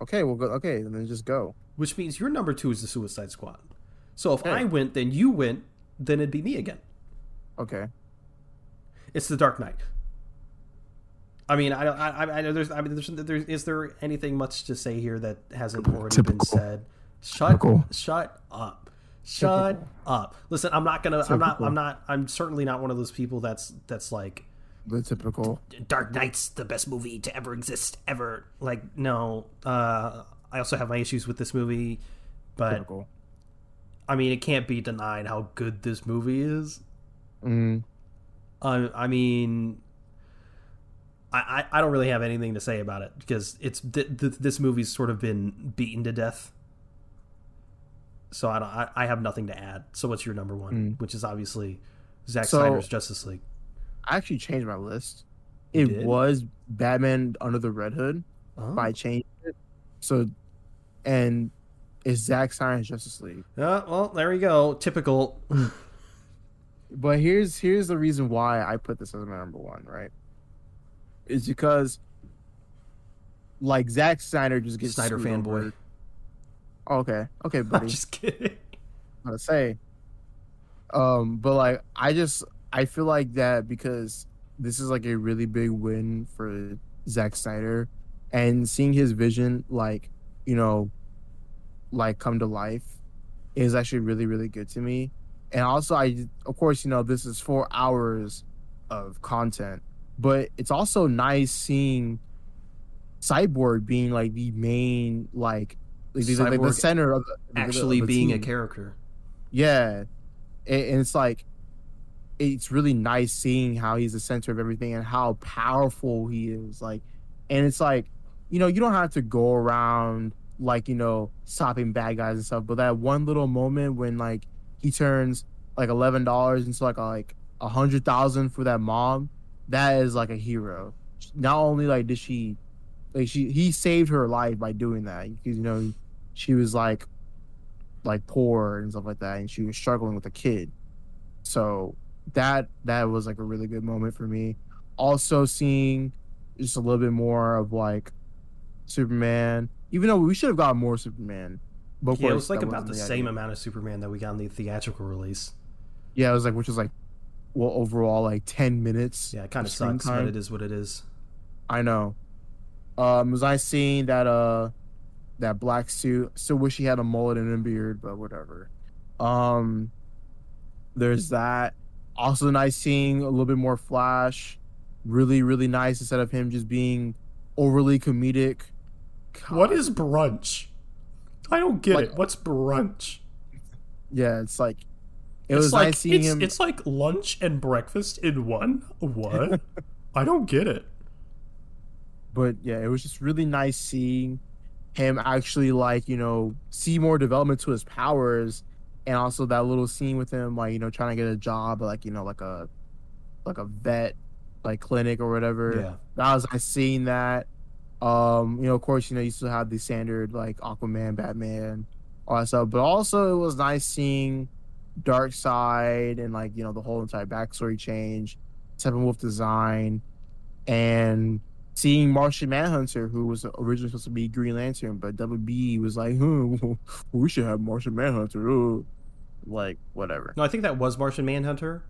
Okay, we'll go. Okay, then just go. which means your number two is the Suicide Squad. So if Okay. I went, then you went, then it'd be me again. Okay. It's the Dark Knight. I mean, I don't. I, I, I know there's. I mean, there's, there's. Is there anything much to say here that hasn't already been said? Shut. Typical. Shut up. Shut *laughs* up. Listen, I'm not gonna. I'm not. I'm not. I'm certainly not one of those people that's that's like The typical. Dark Knight's the best movie to ever exist ever. Like no. Uh, I also have my issues with this movie, but Typical. I mean, it can't be denied how good this movie is. Mm, I, I mean, I, I I don't really have anything to say about it because it's th- th- this movie's sort of been beaten to death. So I don't. I, I have nothing to add. So what's your number one? Mm. Which is obviously Zack So- Snyder's Justice League. I actually changed my list. You It did? was Batman Under the Red Hood, Oh. but I changed it. So, and it's Zack Snyder's Justice League. Yeah, well, there we go. Typical. *laughs* But here's here's the reason why I put this as my number one. Right? Is because like Zack Snyder just gets Snyder fanboy. over. Okay, okay, *laughs* I'm buddy. just kidding. I'm gonna say. Um, but like I just I feel like that because this is like a really big win for Zack Snyder and seeing his vision like, you know, like come to life is actually really, really good to me. And also I of course, you know, this is four hours of content, but it's also nice seeing Cyborg being like the main like like, the, like, the center of the, Actually, of being a character. Yeah, and, and it's like it's really nice seeing how he's the center of everything and how powerful he is. Like, and it's like you know you don't have to go around like you know stopping bad guys and stuff, but that one little moment when like he turns like eleven dollars into like a, like a hundred thousand for that mom, that is like a hero. Not only like did she like she he saved her life by doing that because you know she was like like poor and stuff like that and she was struggling with a kid so that that was like a really good moment for me also seeing just a little bit more of like superman even though we should have got more superman but Yeah, it was like about the same idea. amount of Superman that we got in the theatrical release. yeah it was like which was like well overall like 10 minutes Yeah, it kind of sucks, but it is what it is. I know. Um, was I seeing that uh that black suit? Still wish he had a mullet and a beard, but whatever. Um, there's that. Also nice seeing a little bit more Flash. Really, really nice instead of him just being overly comedic. What God. is brunch? I don't get Like- it. What's brunch? Yeah, it's like it it's was like nice seeing it's, him. it's like lunch and breakfast in one. What? *laughs* I don't get it. but yeah, it was just really nice seeing him actually like you know see more development to his powers, and also that little scene with him like you know trying to get a job like you know like a like a vet like clinic or whatever. Yeah. That was nice seeing that. Um, you know, of course, you know you still have the standard like Aquaman, Batman, all that stuff, but also it was nice seeing Darkseid and like you know the whole entire backstory change, Steppenwolf design, and seeing Martian Manhunter, who was originally supposed to be Green Lantern, but WB was like, hmm, *laughs* we should have Martian Manhunter. Ooh. Like, whatever. No, I think that was Martian Manhunter.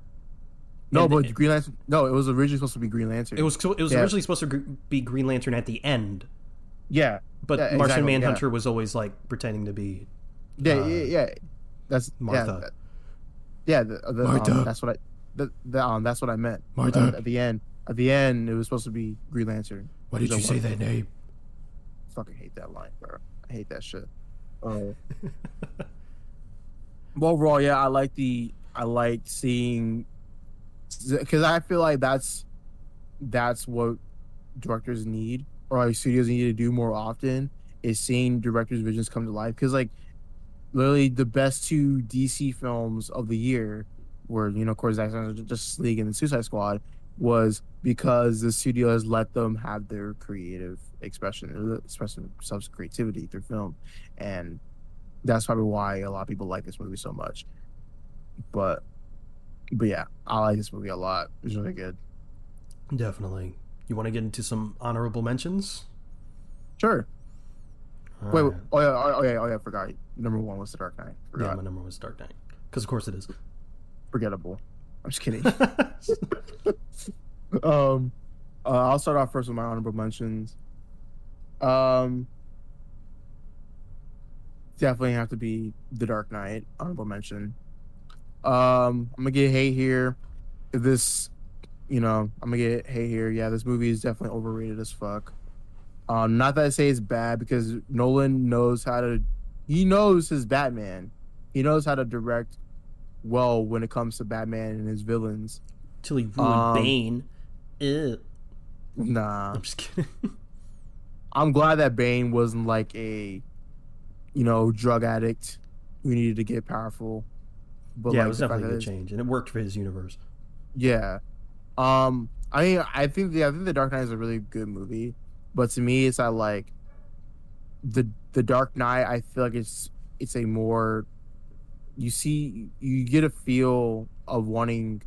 No, And but it- Green Lantern, no, it was originally supposed to be Green Lantern. It was it was Yeah. originally supposed to be Green Lantern at the end, yeah, but Yeah, Martian exactly, yeah. Manhunter was always like pretending to be yeah, Uh, yeah, yeah. That's Martha. Yeah, yeah the, the, Martha. Um, that's what I. The, the, um, that's what I meant. Martha. Uh, at the end, at the end, it was supposed to be Green Lantern. Why did you say that name? fucking hate that line, bro. I hate that shit. *laughs* Uh, overall, yeah, I like the I like seeing because I feel like that's that's what directors need or like studios need to do more often is seeing directors' visions come to life. Because like literally the best two DC films of the year were you know of course Zack Snyder's Justice League and the Suicide Squad was because the studio has let them have their creative expression, expressing themselves creativity through film, and that's probably why a lot of people like this movie so much. But, but yeah, I like this movie a lot. It's really good. Definitely. You want to get into some honorable mentions? Sure. All Wait, right. wait, oh yeah, oh, oh yeah, oh yeah. I forgot. Number one was The Dark Knight. Yeah, my number one was Dark Knight. Because of course it is. Forgettable. I'm just kidding. *laughs* *laughs* *laughs* um, uh, I'll start off first with my honorable mentions. Um, definitely have to be The Dark Knight. Honorable mention. Um, I'm gonna get hate here. This, you know, I'm gonna get hate here. Yeah, this movie is definitely overrated as fuck. Um, not that I say it's bad because Nolan knows how to. He knows his Batman. He knows how to direct well when it comes to Batman and his villains. Till he ruined Um, Bane. Ew. Nah, I'm just kidding. *laughs* I'm glad that Bane wasn't like a, you know, drug addict who needed to get powerful. But yeah, like it was definitely a good change, and it worked for his universe. Yeah. Um I mean I think the I think the Dark Knight is a really good movie. But to me it's that like the the Dark Knight I feel like it's it's a more you see you get a feel of wanting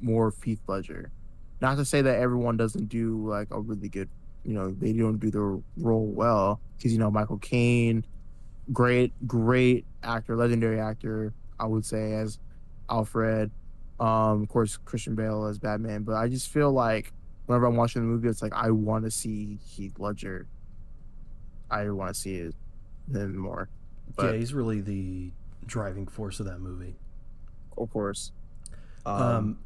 more Heath Ledger. Not to say that everyone doesn't do like a really good you know, they don't do their role well. Because you know, Michael Caine, great, great actor, legendary actor, I would say, as Alfred um of course christian bale as batman but i just feel like whenever i'm watching the movie it's like i want to see heath ledger i want to see it, him more yeah, he's really the driving force of that movie. of course um, Um,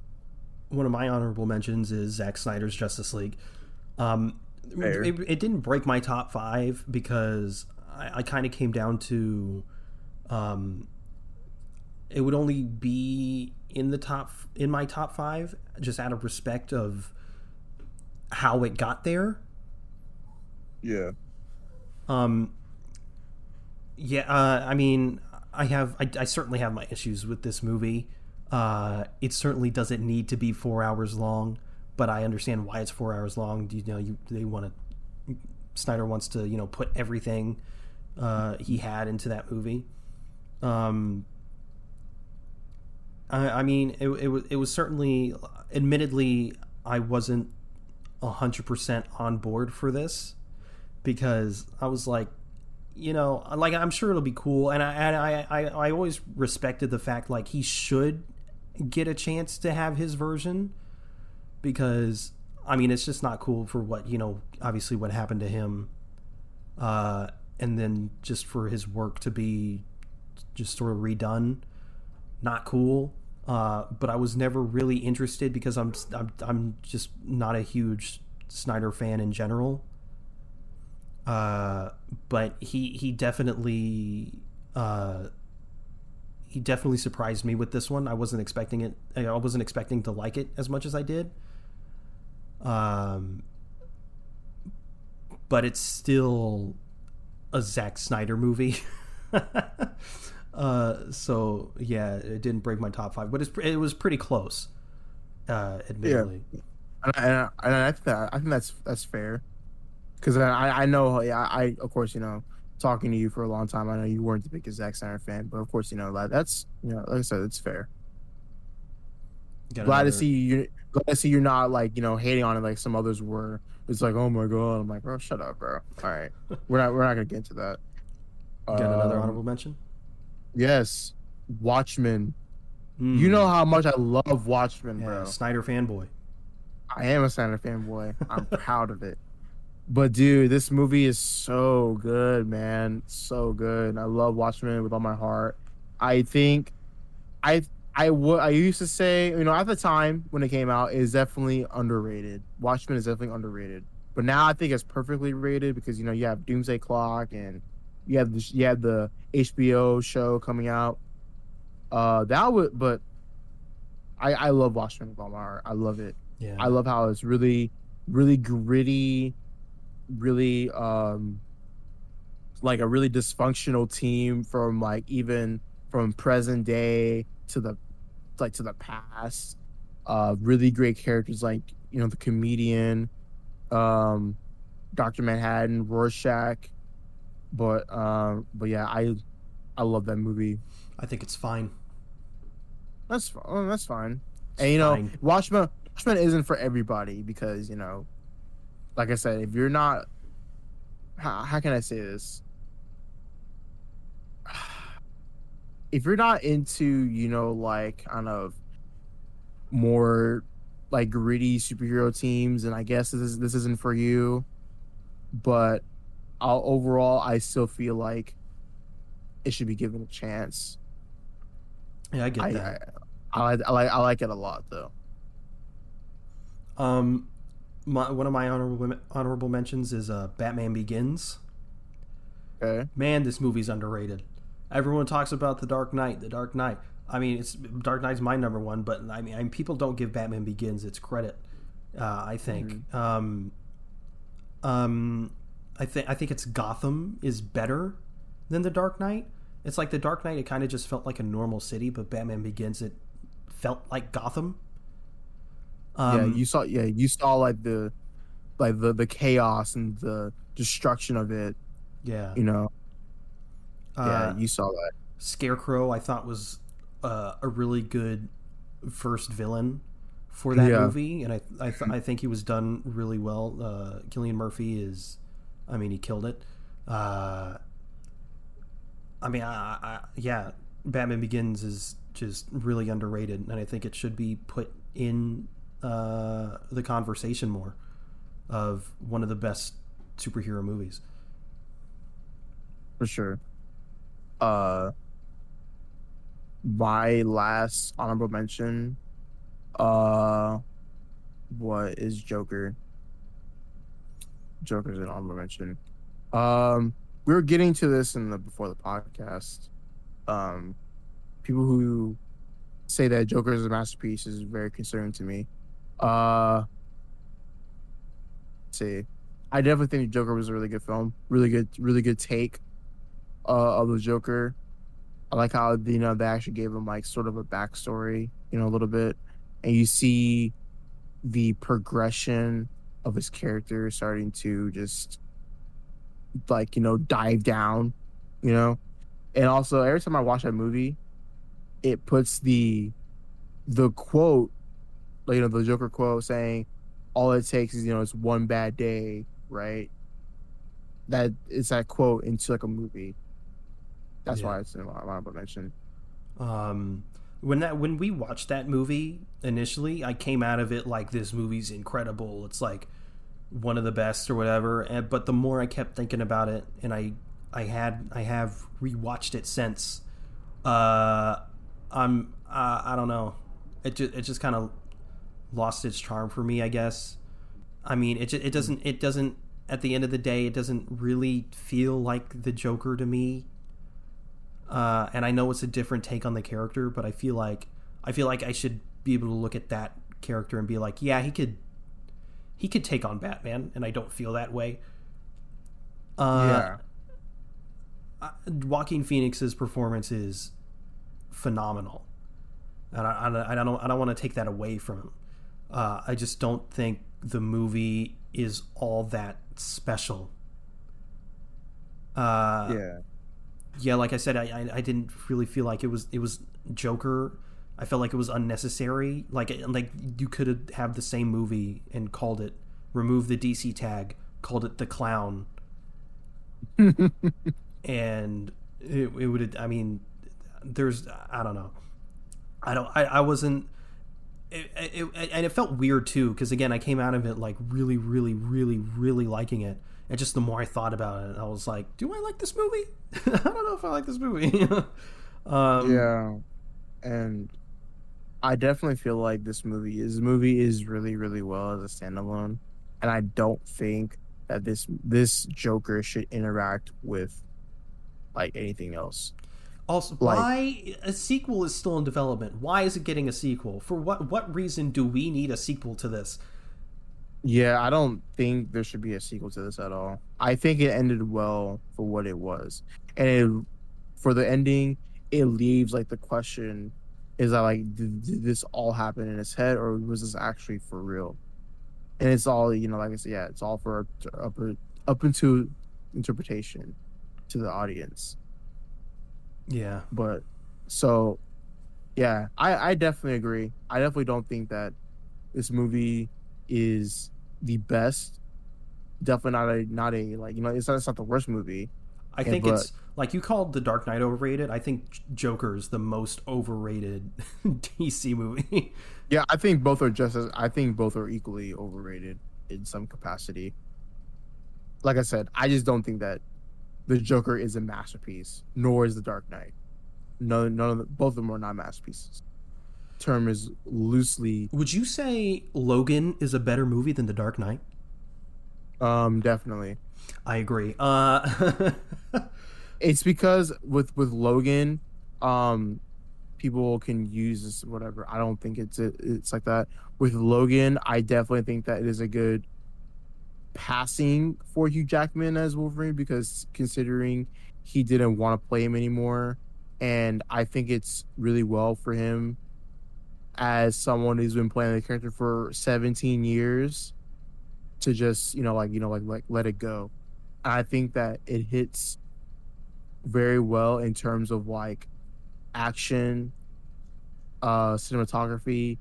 one of my honorable mentions is Zack Snyder's Justice League. Um, it, it didn't break my top five because I, I kind of came down to, um, it would only be in the top in my top five just out of respect of how it got there. yeah Um, yeah, uh, I mean, I have, I, I certainly have my issues with this movie. Uh, it certainly doesn't need to be four hours long, but I understand why it's four hours long. You know, you they want to, Snyder wants to, you know, put everything uh, he had into that movie. Um, I, I mean, it, it was it was certainly, admittedly, I wasn't hundred percent on board for this because I was like, you know, like I'm sure it'll be cool, and I and I, I I always respected the fact like he should get a chance to have his version because I mean it's just not cool for what you know obviously what happened to him, uh, and then just for his work to be just sort of redone, not cool. Uh, but I was never really interested because I'm I'm I'm just not a huge Snyder fan in general uh, but he he definitely uh, he definitely surprised me with this one. I wasn't expecting it. I wasn't expecting to like it as much as I did. Um, but it's still a Zack Snyder movie. *laughs* uh, so yeah, it didn't break my top five, but it was pretty close. Uh, admittedly. I, and I, and I think that I think that's that's fair because I I know yeah I of course you know talking to you for a long time I know you weren't the biggest Zack Snyder fan but of course you know that that's you know like I said it's fair Got glad another- to see you glad to see you're not like you know hating on it like some others were it's like oh my god I'm like bro shut up bro all right *laughs* we're not we're not gonna get into that Got another Um, honorable mention. yes Watchmen Mm. you know how much I love Watchmen Yeah, bro Snyder fanboy. I am a Snyder fanboy. I'm *laughs* proud of it. But dude, this movie is so good, man. So good. I love Watchmen with all my heart. I think I I would I used to say, you know, at the time when it came out, is definitely underrated. Watchmen is definitely underrated. But now I think it's perfectly rated because you know you have Doomsday Clock and you have the you have the HBO show coming out. Uh, that would, but I I love Watchmen with all my heart. I love it. Yeah. I love how it's really, really gritty, really um like a really dysfunctional team from like even from present day to the like to the past. Uh really great characters like, you know, the comedian, um Dr. Manhattan, Rorschach. But um but yeah, I I love that movie. I think it's fine. That's oh, that's fine. It's and you know, fine. Watchmen Watchmen isn't for everybody because you know, like I said, if you're not, how, how can I say this? If you're not into you know like kind of more like gritty superhero teams, and I guess this is, this isn't for you. But I'll, overall, I still feel like it should be given a chance. Yeah, I get I, that. I, I, I like I like it a lot though. Um, my, one of my honorable honorable mentions is uh, Batman Begins. Okay. Man, this movie's underrated. Everyone talks about the Dark Knight, the Dark Knight. I mean, it's Dark Knight's my number one, but I mean, I mean people don't give Batman Begins its credit. Uh, I think. Um, um, I think I think it's Gotham is better than the Dark Knight. It's like the Dark Knight. It kind of just felt like a normal city, but Batman Begins it felt like Gotham. Yeah, Um, you saw yeah, you saw like the like the the chaos and the destruction of it, yeah. you know. Uh, yeah, you saw that. Scarecrow, I thought was uh, a really good first villain for that Yeah. movie, and I I, th- I think he was done really well. Uh, Cillian Murphy is, I mean, he killed it. Uh, I mean, I, I, yeah, Batman Begins is just really underrated, and I think it should be put in uh, the conversation more of one of the best superhero movies. for sure. Uh, my last honorable mention, uh, what is Joker? Joker's an honorable mention. Um, we were getting to this in the before the podcast. Um, people who say that Joker is a masterpiece is very concerning to me. Uh, see, I definitely think Joker was a really good film, really good, really good take uh, of the Joker. I like how you know they actually gave him like sort of a backstory, you know, a little bit, and you see the progression of his character starting to just like you know dive down, you know, and also every time I watch that movie, it puts the the quote, like you know, the Joker quote saying, "All it takes is you know it's one bad day," right? That it's that quote into like a movie. That's Yeah. why it's in my honorable mention. um when that when we watched that movie initially i came out of it like this movie's incredible it's like one of the best or whatever and, but the more i kept thinking about it and i i had i have rewatched it since uh i'm uh, i don't know it just it just kind of lost its charm for me i guess i mean it it doesn't it doesn't at the end of the day it doesn't really feel like the joker to me uh, and I know it's a different take on the character, but I feel like I feel like I should be able to look at that character and be like, yeah, he could he could take on Batman, and I don't feel that way. Uh, I- Joaquin Phoenix's performance is phenomenal, and I, I, I don't I don't want to take that away from him. Uh, I just don't think the movie is all that special. Uh, yeah, yeah, like I said, I, I I didn't really feel like it was it was Joker. I felt like it was unnecessary. Like like you could have the same movie and called it remove the DC tag, called it the clown, *laughs* and it, it would. I mean, there's I don't know. I don't. I, I wasn't. It, it, and it felt weird too because again I came out of it like really really really really liking it. And just the more I thought about it I was like do I like this movie? *laughs* I don't know if I like this movie. *laughs* Um, yeah, and I definitely feel like this movie is movie is really really well as a standalone, and I don't think that this this Joker should interact with like anything else. Also Like- why a sequel is still in development why is it getting a sequel for what what reason do we need a sequel to this Yeah, I don't think there should be a sequel to this at all. I think it ended well for what it was, and it, for the ending, it leaves like the question: Is that like did, did this all happen in his head, or was this actually for real? And it's all you know, like I said, yeah, it's all for up up into interpretation to the audience. Yeah But so, yeah, I I definitely agree. I definitely don't think that this movie is the best. Definitely not a not a like you know it's not, it's not the worst movie. I think but- it's like you called the Dark Knight overrated I think Joker's the most overrated *laughs* DC movie *laughs* Yeah, I think both are just as I think both are equally overrated in some capacity. Like I said, I just don't think that the Joker is a masterpiece, nor is the Dark Knight. No, none of the, both of them are not masterpieces. Term is loosely, Would you say Logan is a better movie than The Dark Knight? um, definitely. I agree. Uh, *laughs* It's because with with Logan, um, people can use this whatever. I don't think it's it's like that. With Logan, I definitely think that it is a good passing for Hugh Jackman as Wolverine because considering he didn't want to play him anymore, and I think it's really well for him as someone who's been playing the character for 17 years to just you know like you know like like let it go. I think that it hits very well in terms of like action, uh, cinematography,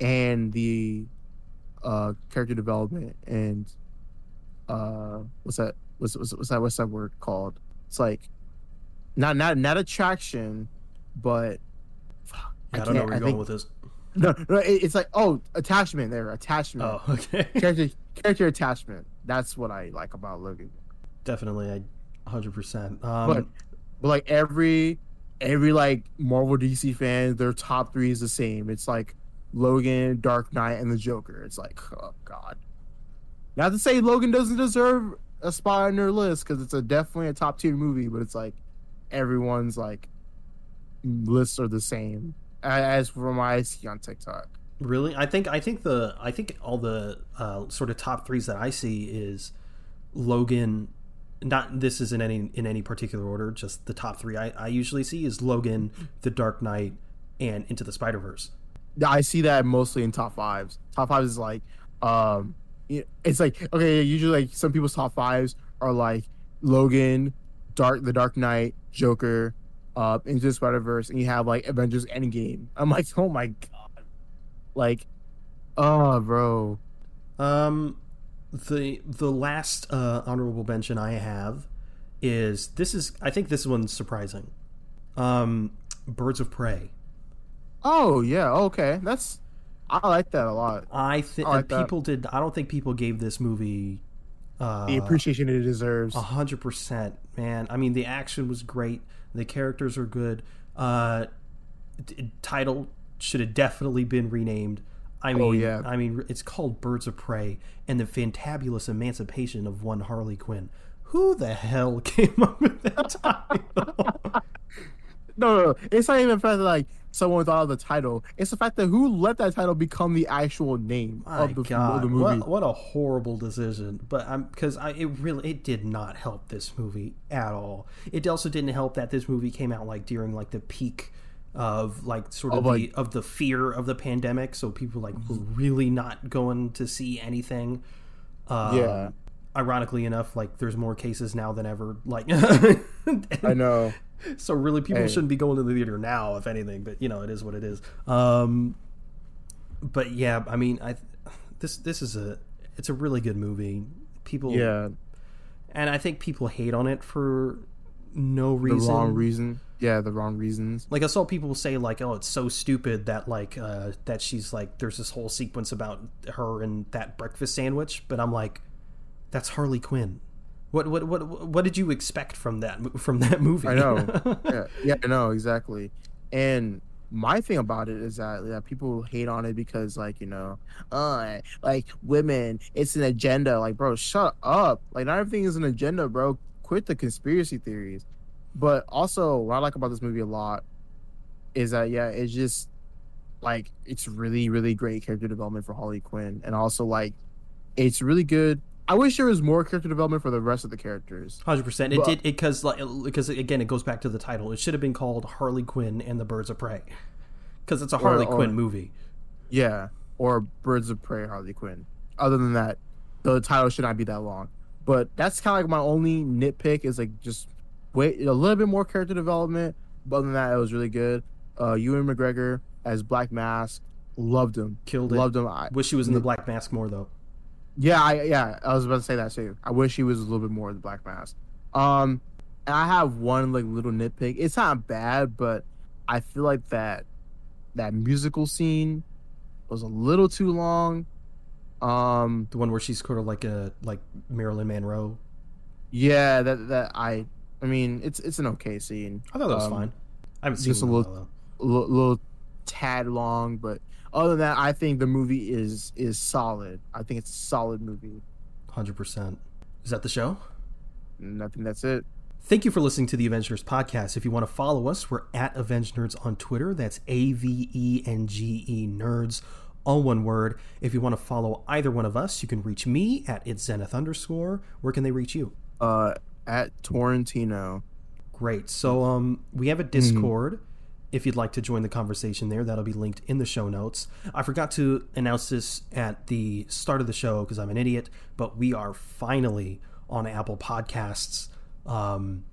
and the uh, character development and uh, what's that? What's, what's what's that? What's that word called? It's like not not not attraction, but fuck, I don't know where you're I going think- with this. No, no, it's like oh, attachment. There, attachment. Oh, okay. *laughs* Character character attachment. That's what I like about Logan. Definitely, I 100%. but Um, but like every every like Marvel DC fan, their top three is the same. It's like Logan, Dark Knight, and the Joker. It's like oh god. Not to say Logan doesn't deserve a spot on their list because it's a definitely a top tier movie, but it's like everyone's like lists are the same as from what I see on TikTok. Really, I think I think the I think all the uh, sort of top threes that I see is Logan. Not this is in any in any particular order. Just the top three I, I usually see is Logan, The Dark Knight, and Into the Spider Verse. I see that mostly in top fives. Top fives is like, um, it's like okay. Usually, like some people's top fives are like Logan, Dark, The Dark Knight, Joker, uh, Into the Spider Verse, and you have like Avengers Endgame. I'm like, oh my god, like, oh, bro. Um, the the last uh, honorable mention I have is this is I think this one's surprising. Um, Birds of Prey. Oh yeah, okay. That's I like that a lot. I think I like that. people did. I don't think people gave this movie uh, The appreciation it deserves. A hundred percent, man. I mean, the action was great. The characters are good. Uh, d- title should have definitely been renamed. I mean, Oh, yeah. I mean, it's called Birds of Prey and the Fantabulous Emancipation of One Harley Quinn. Who the hell *laughs* came up with that title? *laughs* No, no, no, it's not even the fact that like someone thought of the title. It's the fact that who let that title become the actual name My of the, God, of the movie. What, what a horrible decision! But I'm because I it really it did not help this movie at all. It also didn't help that this movie came out like during like the peak of like sort of Of, the like- of the fear of the pandemic, so people like were really not going to see anything. Um, Yeah. Ironically enough, like there's more cases now than ever. Like, *laughs* I know. *laughs* so really people Hey. shouldn't be going to the theater now if anything but you know it is what it is um but yeah i mean i this this is a it's a really good movie people Yeah, and i think people hate on it for no the reason wrong reason. Yeah, the wrong reasons. like i saw people say like oh it's so stupid that like uh that she's like there's this whole sequence about her and that breakfast sandwich but i'm like that's harley quinn what what what what did you expect from that from that movie I know. *laughs* yeah, yeah, I know exactly. And my thing about it is that, that people hate on it because, like, you know, uh, like women, it's an agenda. Like, bro, shut up. Like, not everything is an agenda, bro. Quit the conspiracy theories. But also, what I like about this movie a lot is that, yeah, it's just like it's really, really great character development for Harley Quinn, and also like it's really good. I wish there was more character development for the rest of the characters. Hundred percent. It did because like because again it goes back to the title. It should have been called Harley Quinn and the Birds of Prey because it's a Harley or- Quinn movie. Yeah, or Birds of Prey Harley Quinn. Other than that, the title should not be that long. But that's kind of like my only nitpick is like just wait a little bit more character development. But other than that, it was really good. Uh, Ewan McGregor as Black Mask, loved him, Killed it. loved him. I, Wish he was in the Black Mask more though. Yeah, I yeah, I was about to say that too. I wish he was a little bit more of the Black Mask. Um, and I have one like little nitpick. It's not bad, but I feel like that that musical scene was a little too long. Um, The one where she's sort of like a like Marilyn Monroe. yeah, that that I I mean, it's it's an okay scene. I thought that was Um, fine. I haven't seen just it a little- A little, little tad long, but other than that, I think the movie is is solid. I think it's a solid movie. 100%. Is that the show? I think that's it. Thank you for listening to the Avengenerds podcast. If you want to follow us, we're at Avengenerds on Twitter. That's A V E N G E Nerds, all one word. If you want to follow either one of us, you can reach me at it's Zenith underscore. Where can they reach you? Uh, at Torrentino. Great. So um, we have a Discord. If you'd like to join the conversation there, that'll be linked in the show notes. I forgot to announce this at the start of the show because I'm an idiot, but we are finally on Apple Podcasts. Um,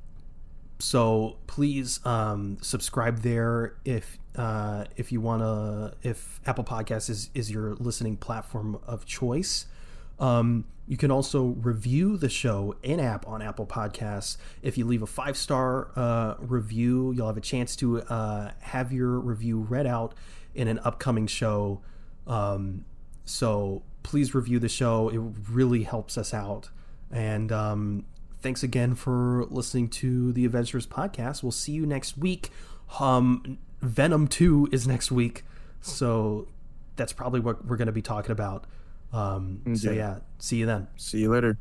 so please um, subscribe there if uh, if you want to if Apple Podcasts is is your listening platform of choice. Um, you can also review the show in app on Apple Podcasts. If you leave a five star uh, review, you'll have a chance to uh, have your review read out in an upcoming show. Um, so please review the show. It really helps us out. And um, thanks again for listening to the Avengenerds podcast. We'll see you next week. Um, Venom 2 is next week. So that's probably what we're going to be talking about. Um, so, Yeah. yeah, see you then. See you later.